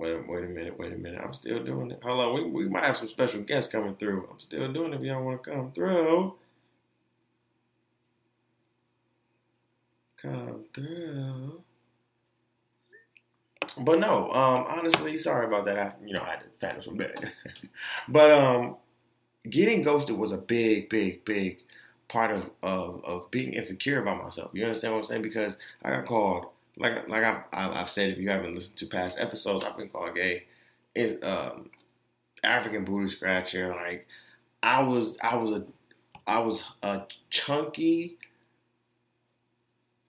Wait, wait a minute. Wait a minute. I'm still doing it. Hold on. We, we might have some special guests coming through. I'm still doing it. If y'all want to come through, come through. But no, um, honestly, sorry about that. I, you know, I had to fatten some bed. but um, getting ghosted was a big, big, big part of, of, of being insecure about myself. You understand what I'm saying? Because I got called, like like I've, I've said, if you haven't listened to past episodes, I've been called gay, is um, African booty scratcher. Like I was, I was a, I was a chunky.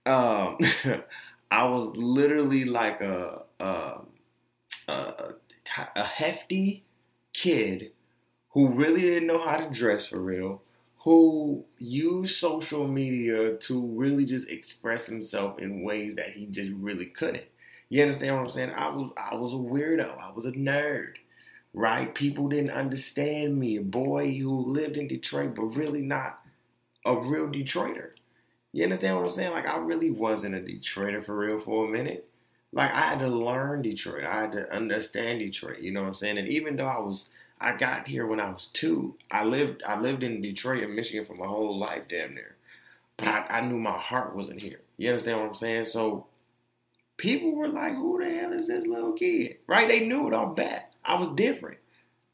Um, I was literally like a a, a, a hefty kid who really didn't know how to dress for real, who used social media to really just express himself in ways that he just really couldn't. You understand what I'm saying? I was I was a weirdo. I was a nerd. Right? People didn't understand me. A boy who lived in Detroit but really not a real Detroiter. You understand what I'm saying? Like I really wasn't a Detroiter for real for a minute. Like I had to learn Detroit. I had to understand Detroit. You know what I'm saying? And even though I was I got here when I was two. I lived I lived in Detroit and Michigan for my whole life, damn near. But I, I knew my heart wasn't here. You understand what I'm saying? So people were like, "Who the hell is this little kid?" Right? They knew it off bat. I was different.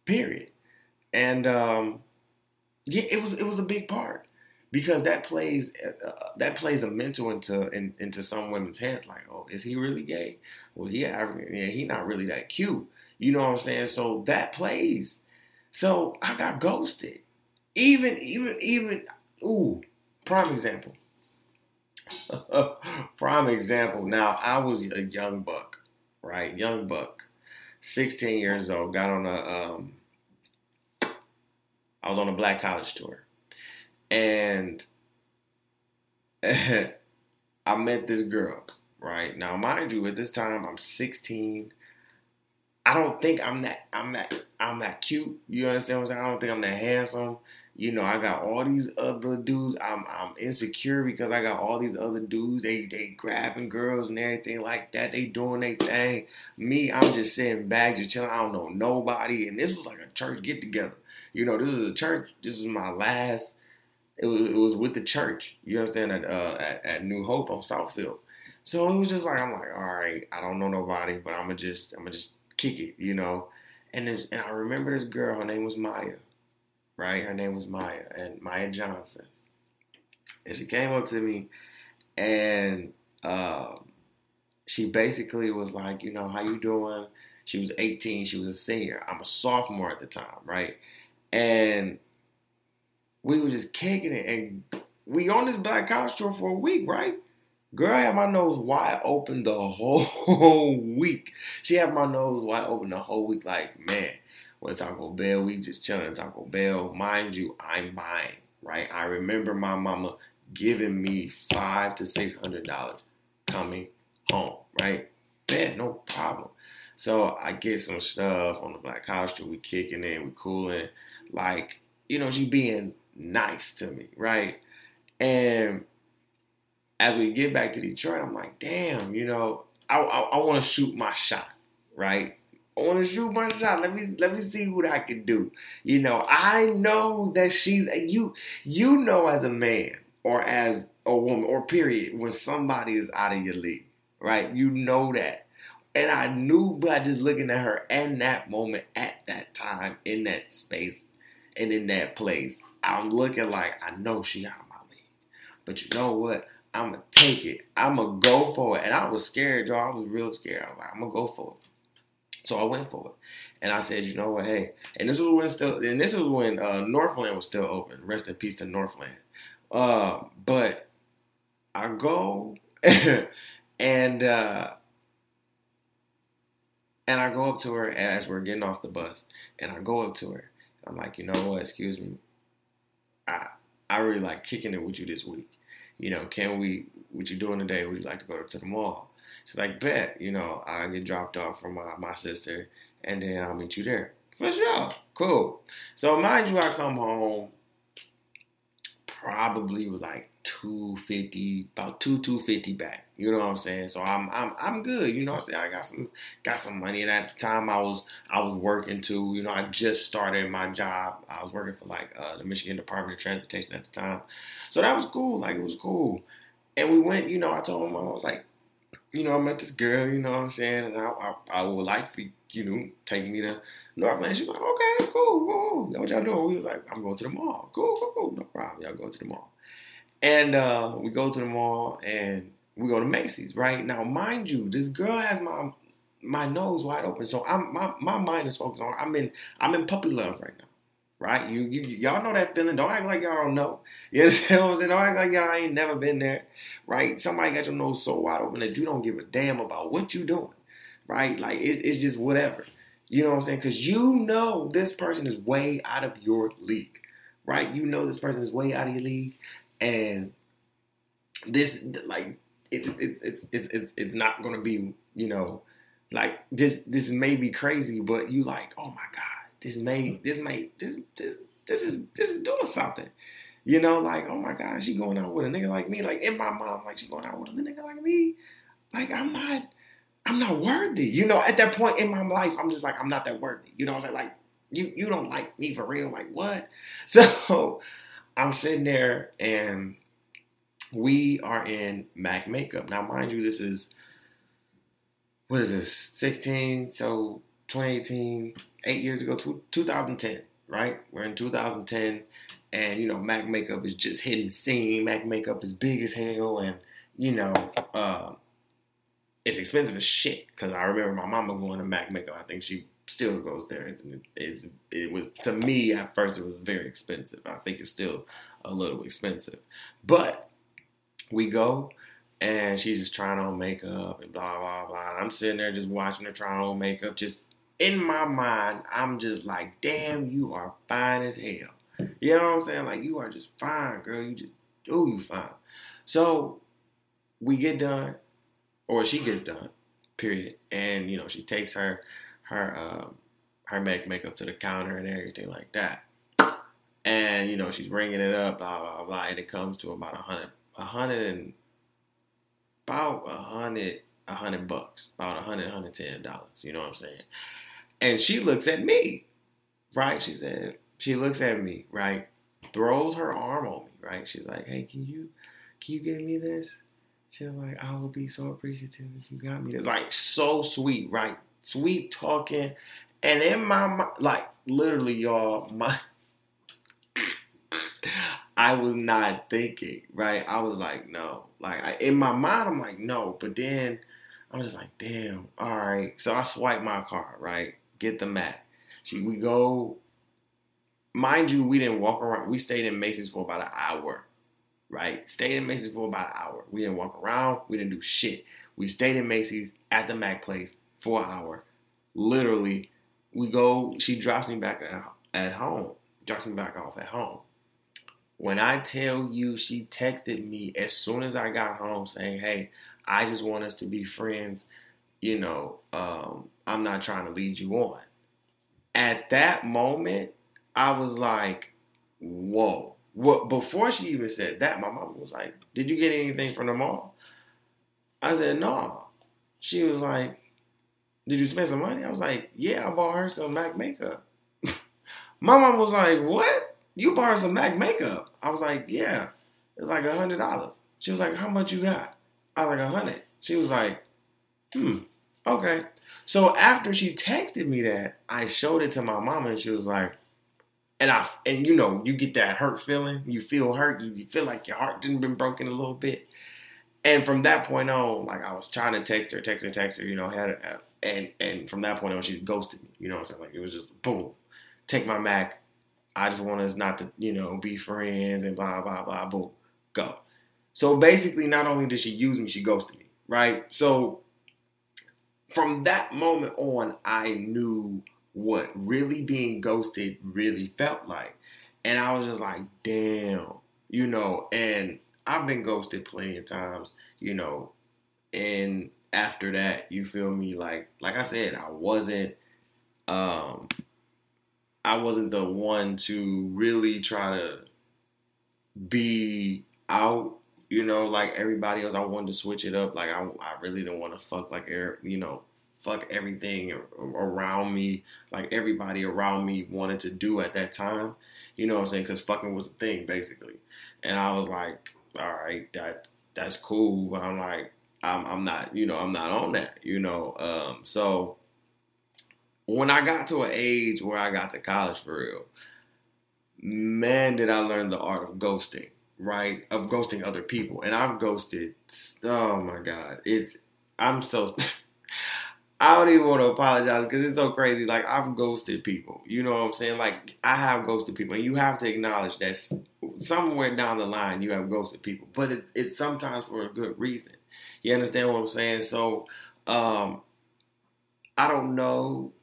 Period. And um, yeah, it was it was a big part because that plays uh, that plays a mental into in, into some women's heads. Like, oh, is he really gay? Well, yeah, yeah, he not really that cute. You know what I'm saying? So that plays. So I got ghosted. Even even even ooh, prime example. prime example. Now I was a young buck, right? Young buck, 16 years old. Got on a um, I was on a black college tour and I met this girl, right? Now, mind you, at this time I'm 16. I don't think I'm that I'm that I'm that cute. You understand what I'm saying? I don't think I'm that handsome. You know, I got all these other dudes. I'm I'm insecure because I got all these other dudes. They they grabbing girls and everything like that. They doing their thing. Me, I'm just sitting back, just chilling. I don't know nobody. And this was like a church get together. You know, this is a church. This is my last it was, it was with the church. You understand at, uh, at at New Hope on Southfield. So it was just like I'm like, all right, I don't know nobody, but I'm gonna just I'm gonna just kick it, you know. And this, and I remember this girl. Her name was Maya, right? Her name was Maya, and Maya Johnson. And she came up to me, and uh, she basically was like, you know, how you doing? She was 18. She was a senior. I'm a sophomore at the time, right? And we were just kicking it, and we on this black couch tour for a week, right? Girl I had my nose wide open the whole week. She had my nose wide open the whole week. Like, man, when Taco Bell, we just chilling Taco Bell. Mind you, I'm buying, right? I remember my mama giving me five to six hundred dollars coming home, right? Man, no problem. So I get some stuff on the black tour. We kicking it, we cooling. Like, you know, she being nice to me, right? And as we get back to Detroit, I'm like, damn, you know, I, I, I want to shoot my shot, right? I want to shoot my shot. Let me let me see what I can do. You know, I know that she's you. You know, as a man or as a woman or period, when somebody is out of your league, right? You know that. And I knew by just looking at her and that moment at that time in that space and in that place, I'm looking like I know she out of my league. But you know what? I'm gonna take it. I'm gonna go for it. And I was scared, y'all. I was real scared. I was like, I'm gonna go for it. So I went for it. And I said, you know what, hey. And this was when still and this was when uh, Northland was still open. Rest in peace to Northland. Uh, but I go and uh, and I go up to her as we're getting off the bus, and I go up to her. I'm like, you know what? Excuse me, I I really like kicking it with you this week. You know, can we? What you doing today? Would you like to go to the mall? She's like, bet. You know, I get dropped off from my, my sister, and then I'll meet you there. For sure. Cool. So mind you, I come home probably like 250, about two 250 back. You know what I'm saying? So I'm I'm I'm good. You know what I'm saying? I got some got some money and at the time I was I was working too. You know, I just started my job. I was working for like uh, the Michigan Department of Transportation at the time. So that was cool. Like it was cool. And we went, you know, I told him I was like, you know, I met this girl, you know what I'm saying, and I I, I would like for you know, take me to Northland. She was like, okay, cool, cool. What y'all doing? We was like, I'm going to the mall. Cool, cool, cool. No problem. Y'all go to the mall. And uh, we go to the mall and we go to Macy's, right? Now, mind you, this girl has my my nose wide open. So I'm my, my mind is focused on I'm in I'm in puppy love right now. Right? You, you y'all know that feeling. Don't act like y'all don't know. You understand what I'm saying? Don't act like y'all ain't never been there. Right? Somebody got your nose so wide open that you don't give a damn about what you doing. Right? Like it, it's just whatever. You know what I'm saying? Because you know this person is way out of your league. Right? You know this person is way out of your league and this like it, it, it's it's it's it's not gonna be you know like this this may be crazy, but you like oh my god this may this may this this this is this is doing something. You know, like, oh my God, she going out with a nigga like me. Like in my mind, like she going out with a nigga like me. Like I'm not, I'm not worthy. You know, at that point in my life, I'm just like, I'm not that worthy. You know I'm? Like, you you don't like me for real. Like what? So I'm sitting there and we are in Mac makeup. Now, mind you, this is what is this? 16, so 2018, eight years ago, 2010, right? We're in 2010, and you know Mac makeup is just hitting the scene. Mac makeup is big as hell, and you know uh, it's expensive as shit. Because I remember my mama going to Mac makeup. I think she still goes there. It, it was to me at first it was very expensive. I think it's still a little expensive, but we go and she's just trying on makeup and blah blah blah. And I'm sitting there just watching her try on makeup. Just in my mind, I'm just like, damn, you are fine as hell. You know what I'm saying? Like you are just fine, girl. You just oh, you fine. So we get done, or she gets done, period. And you know, she takes her her um, her make makeup to the counter and everything like that. And you know, she's ringing it up, blah blah blah, and it comes to about a hundred, a hundred and about a hundred, a hundred bucks, about a hundred, hundred ten dollars. You know what I'm saying? And she looks at me, right? She said, she looks at me, right? Throws her arm on me, right? She's like, hey, can you, can you give me this? She's like, I will be so appreciative if you got me this. Like, so sweet, right? Sweet talking. And in my like, literally, y'all, my, I was not thinking, right? I was like, no. Like I, in my mind, I'm like, no. But then I'm just like, damn. All right. So I swipe my card, right? Get the Mac. She, we go. Mind you, we didn't walk around. We stayed in Macy's for about an hour, right? Stayed in Macy's for about an hour. We didn't walk around. We didn't do shit. We stayed in Macy's at the Mac place for an hour. Literally, we go. She drops me back at, home. Drops me back off at home when I tell you she texted me as soon as I got home saying, Hey, I just want us to be friends, you know, um, I'm not trying to lead you on. At that moment, I was like, Whoa. What before she even said that, my mom was like, Did you get anything from the mall? I said, No. She was like, Did you spend some money? I was like, Yeah, I bought her some MAC makeup. my mom was like, What? you bought her some MAC makeup. I was like, yeah, it's like a hundred dollars. She was like, how much you got? I was like, a hundred. She was like, hmm, okay. So after she texted me that, I showed it to my mom, and she was like, and I and you know, you get that hurt feeling. You feel hurt. You, feel like your heart didn't been broken a little bit. And from that point on, like I was trying to text her, text her, text her, you know, had and and from that point on, she ghosted me. You know what I'm saying? Like it was just boom, take my Mac, I just want us not to, you know, be friends and blah, blah, blah, boom, go. So basically, not only did she use me, she ghosted me, right? So from that moment on, I knew what really being ghosted really felt like. And I was just like, damn, you know, and I've been ghosted plenty of times, you know, and after that, you feel me, like like I said, I wasn't um I wasn't the one to really try to be out, you know, like everybody else. I wanted to switch it up. Like I, I really didn't want to fuck like you know, fuck everything around me. Like everybody around me wanted to do at that time. You know what I'm saying? Because fucking was a thing basically, and I was like, all right, that's that's cool, but I'm like, I'm I'm not, you know, I'm not on that, you know. Um, so when I got to an age where I got to college for real, man, did I learn the art of ghosting, right? Of ghosting other people. And I've ghosted, oh my God. It's, I'm so, I don't even want to apologize because it's so crazy. Like, I've ghosted people. You know what I'm saying? Like, I have ghosted people. And you have to acknowledge that somewhere down the line you have ghosted people. But it, it's sometimes for a good reason. You understand what I'm saying? So, um, I don't know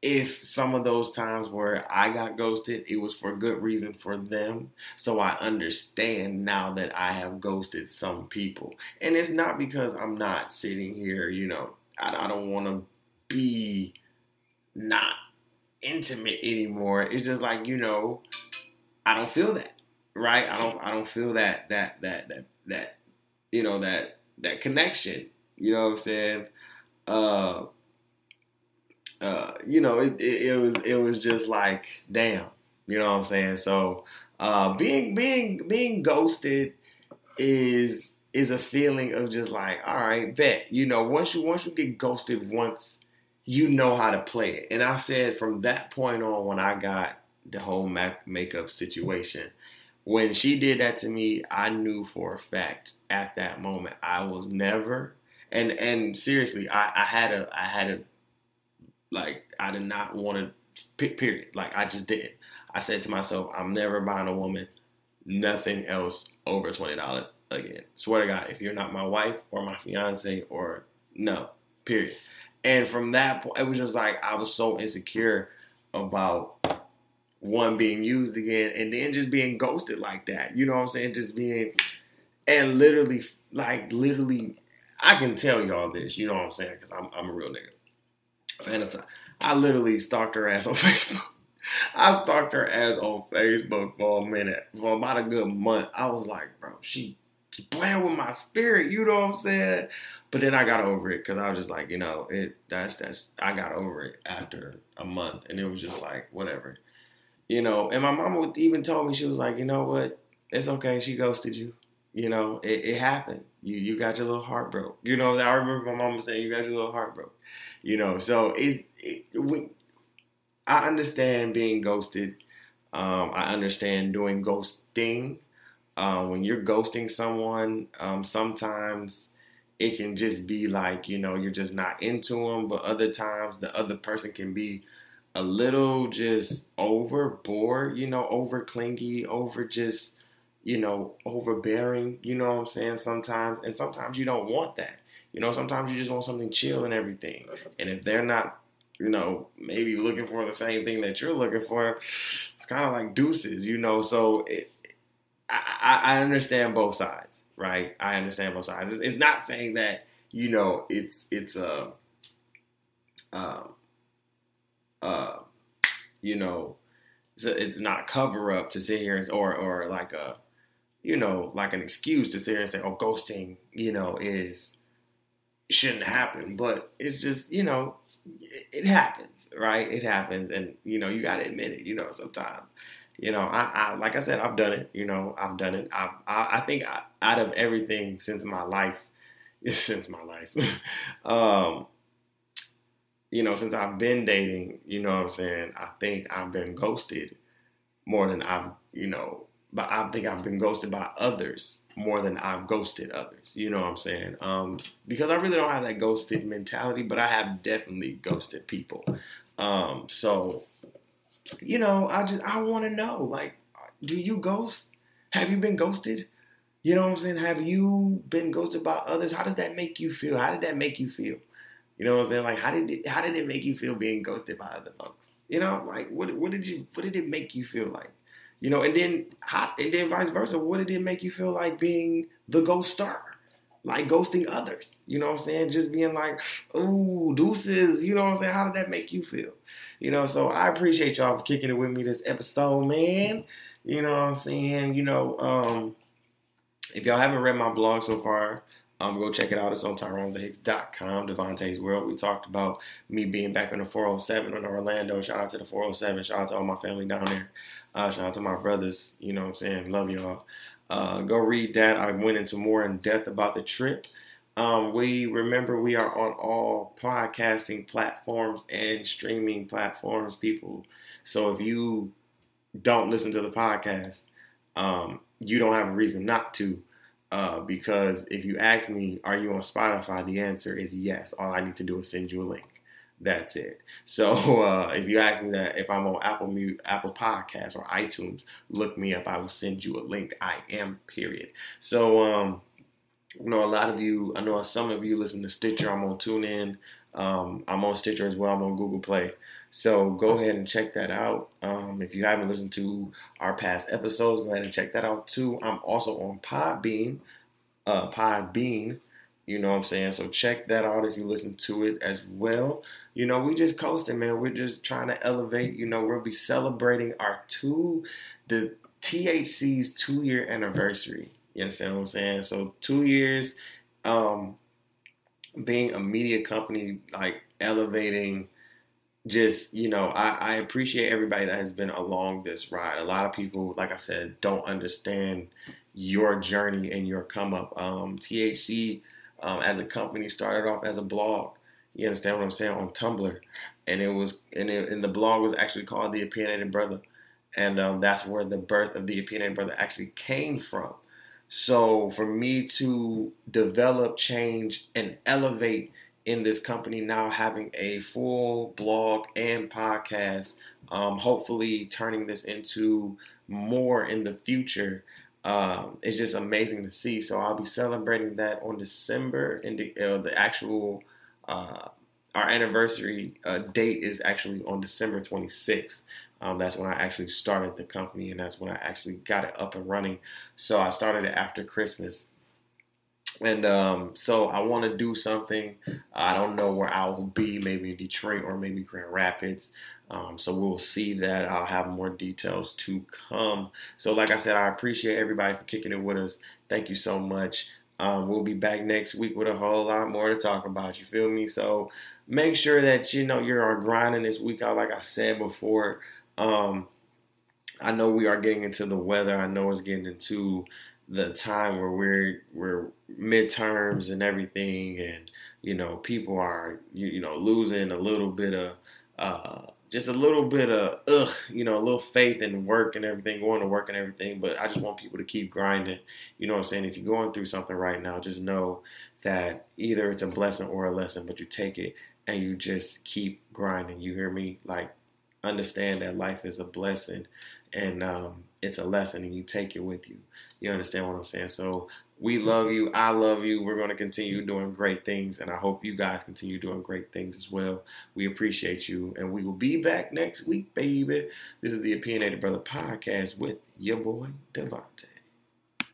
if some of those times where I got ghosted, it was for good reason for them. So I understand now that I have ghosted some people. And it's not because I'm not sitting here, you know, I, I don't want to be not intimate anymore. It's just like, you know, I don't feel that. Right? I don't I don't feel that that that that that you know that that connection. You know what I'm saying? Uh uh, you know, it, it, it, was it was just like, damn, you know what I'm saying? So uh, being being being ghosted is is a feeling of just like, all right, bet. You know, once you once you get ghosted once, you know how to play it. And I said from that point on, when I got the whole Mac makeup situation. When she did that to me, I knew for a fact at that moment I was never and and seriously, I, I had a I had a like I did not want to period. Like I just didn't. I said to myself, I'm never buying a woman nothing else over twenty dollars again. Swear to God, if you're not my wife or my fiance or no, period. And from that point, it was just like I was so insecure about one being used again and then just being ghosted like that. You know what I'm saying? Just being and literally like literally I can tell y'all this, you know what I'm saying? Because I'm, I'm a real nigga. Fantasize. I literally stalked her ass on Facebook. I stalked her ass on Facebook for a minute, for about a good month. I was like, bro, she, she playing with my spirit, you know what I'm saying? But then I got over it because I was just like, you know, it that's that's I got over it after a month, and it was just like whatever, you know. And my mama even told me she was like, you know what, it's okay. She ghosted you, you know. It, it happened. You you got your little heart broke. You know. I remember my mama saying you got your little heart broke. You know. So it's it, we, I understand being ghosted. Um, I understand doing ghosting. Um, when you're ghosting someone, um, sometimes it can just be like you know you're just not into them but other times the other person can be a little just overboard you know over clingy over just you know overbearing you know what i'm saying sometimes and sometimes you don't want that you know sometimes you just want something chill and everything and if they're not you know maybe looking for the same thing that you're looking for it's kind of like deuces you know so it, I, I understand both sides right? I understand both sides. It's, not saying that you know it's it's a um uh you know it's, a, it's not a cover up to sit here and, or or like a you know like an excuse to sit here and say oh ghosting you know is shouldn't happen but it's just you know it, it happens right it happens and you know you got to admit it you know sometimes you know, I, I, like I said, I've done it. You know, I've done it. I've, I, I think I, out of everything since my life, since my life, um, you know, since I've been dating, you know what I'm saying? I think I've been ghosted more than I've, you know, but I think I've been ghosted by others more than I've ghosted others. You know what I'm saying? Um, because I really don't have that ghosted mentality, but I have definitely ghosted people. Um, so you know, I just I want to know, like, do you ghost? Have you been ghosted? You know what I'm saying? Have you been ghosted by others? How does that make you feel? How did that make you feel? You know what I'm saying? Like, how did it, how did it make you feel being ghosted by other folks? You know, like what what did you what did it make you feel like? You know, and then how, and then vice versa. What did it make you feel like being the ghost star? Like ghosting others. You know what I'm saying? Just being like, ooh, deuces. You know what I'm saying? How did that make you feel? You know, so I appreciate y'all for kicking it with me this episode, man. You know what I'm saying? You know, um, if y'all haven't read my blog so far, um, go check it out. It's on TyronZahicks.com, Devontae's World. We talked about me being back in the 407 in Orlando. Shout out to the 407. Shout out to all my family down there. Uh, shout out to my brothers. You know what I'm saying? Love y'all. Uh, go read that. I went into more in depth about the trip. Um, we remember we are on all podcasting platforms and streaming platforms, people. So if you don't listen to the podcast, um, you don't have a reason not to. Uh, because if you ask me, are you on Spotify? The answer is yes. All I need to do is send you a link. That's it. So uh, if you ask me that if I'm on Apple Apple Podcasts or iTunes, look me up. I will send you a link. I am. Period. So um, I know a lot of you, I know some of you listen to Stitcher. I'm on TuneIn. Um, I'm on Stitcher as well. I'm on Google Play. So go ahead and check that out. Um, if you haven't listened to our past episodes, go ahead and check that out too. I'm also on Podbean. Uh, Podbean. You know what I'm saying? So check that out if you listen to it as well. You know, we just coasting, man. We're just trying to elevate. You know, we'll be celebrating our two, the THC's two year anniversary. You understand what I'm saying? So two years, um, being a media company, like elevating just you know I, I, appreciate everybody that has been along this ride. A lot of people like i said don't understand your journey and your come up. Um, thc um, as a company started off as a blog you understand what i'm saying on tumblr. And it was and, it, and the blog was actually called the opinionated brother. And um, that's where the birth of the opinionated brother actually came from. So for me to develop, change, and elevate in this company now having a full blog and podcast, um, hopefully turning this into more in the future. Um, it's just amazing to see. So I'll be celebrating that on December, and the, uh, the actual uh, our anniversary uh, date is actually on December 26th. Um, that's when I actually started the company, and that's when I actually got it up and running. So I started it after Christmas, and um, so I want to do something. I don't know where I will be, maybe Detroit or maybe Grand Rapids. Um, so we'll see that. I'll have more details to come. So, like I said, I appreciate everybody for kicking it with us. Thank you so much. Um, we'll be back next week with a whole lot more to talk about. You feel me? So make sure that you know you're grinding this week out. Like I said before, um, I know we are getting into the weather. I know it's getting into the time where we're we're midterms and everything, and you know people are you, you know losing a little bit of uh, just a little bit of ugh, you know, a little faith in work and everything, going to work and everything. But I just want people to keep grinding. You know what I'm saying? If you're going through something right now, just know that either it's a blessing or a lesson, but you take it and you just keep grinding. You hear me? Like understand that life is a blessing and um, it's a lesson and you take it with you. You understand what I'm saying? So we mm-hmm. love you. I love you. We're going to continue doing great things, and I hope you guys continue doing great things as well. We appreciate you, and we will be back next week, baby. This is the Opinionated Brother podcast with your boy Devontae.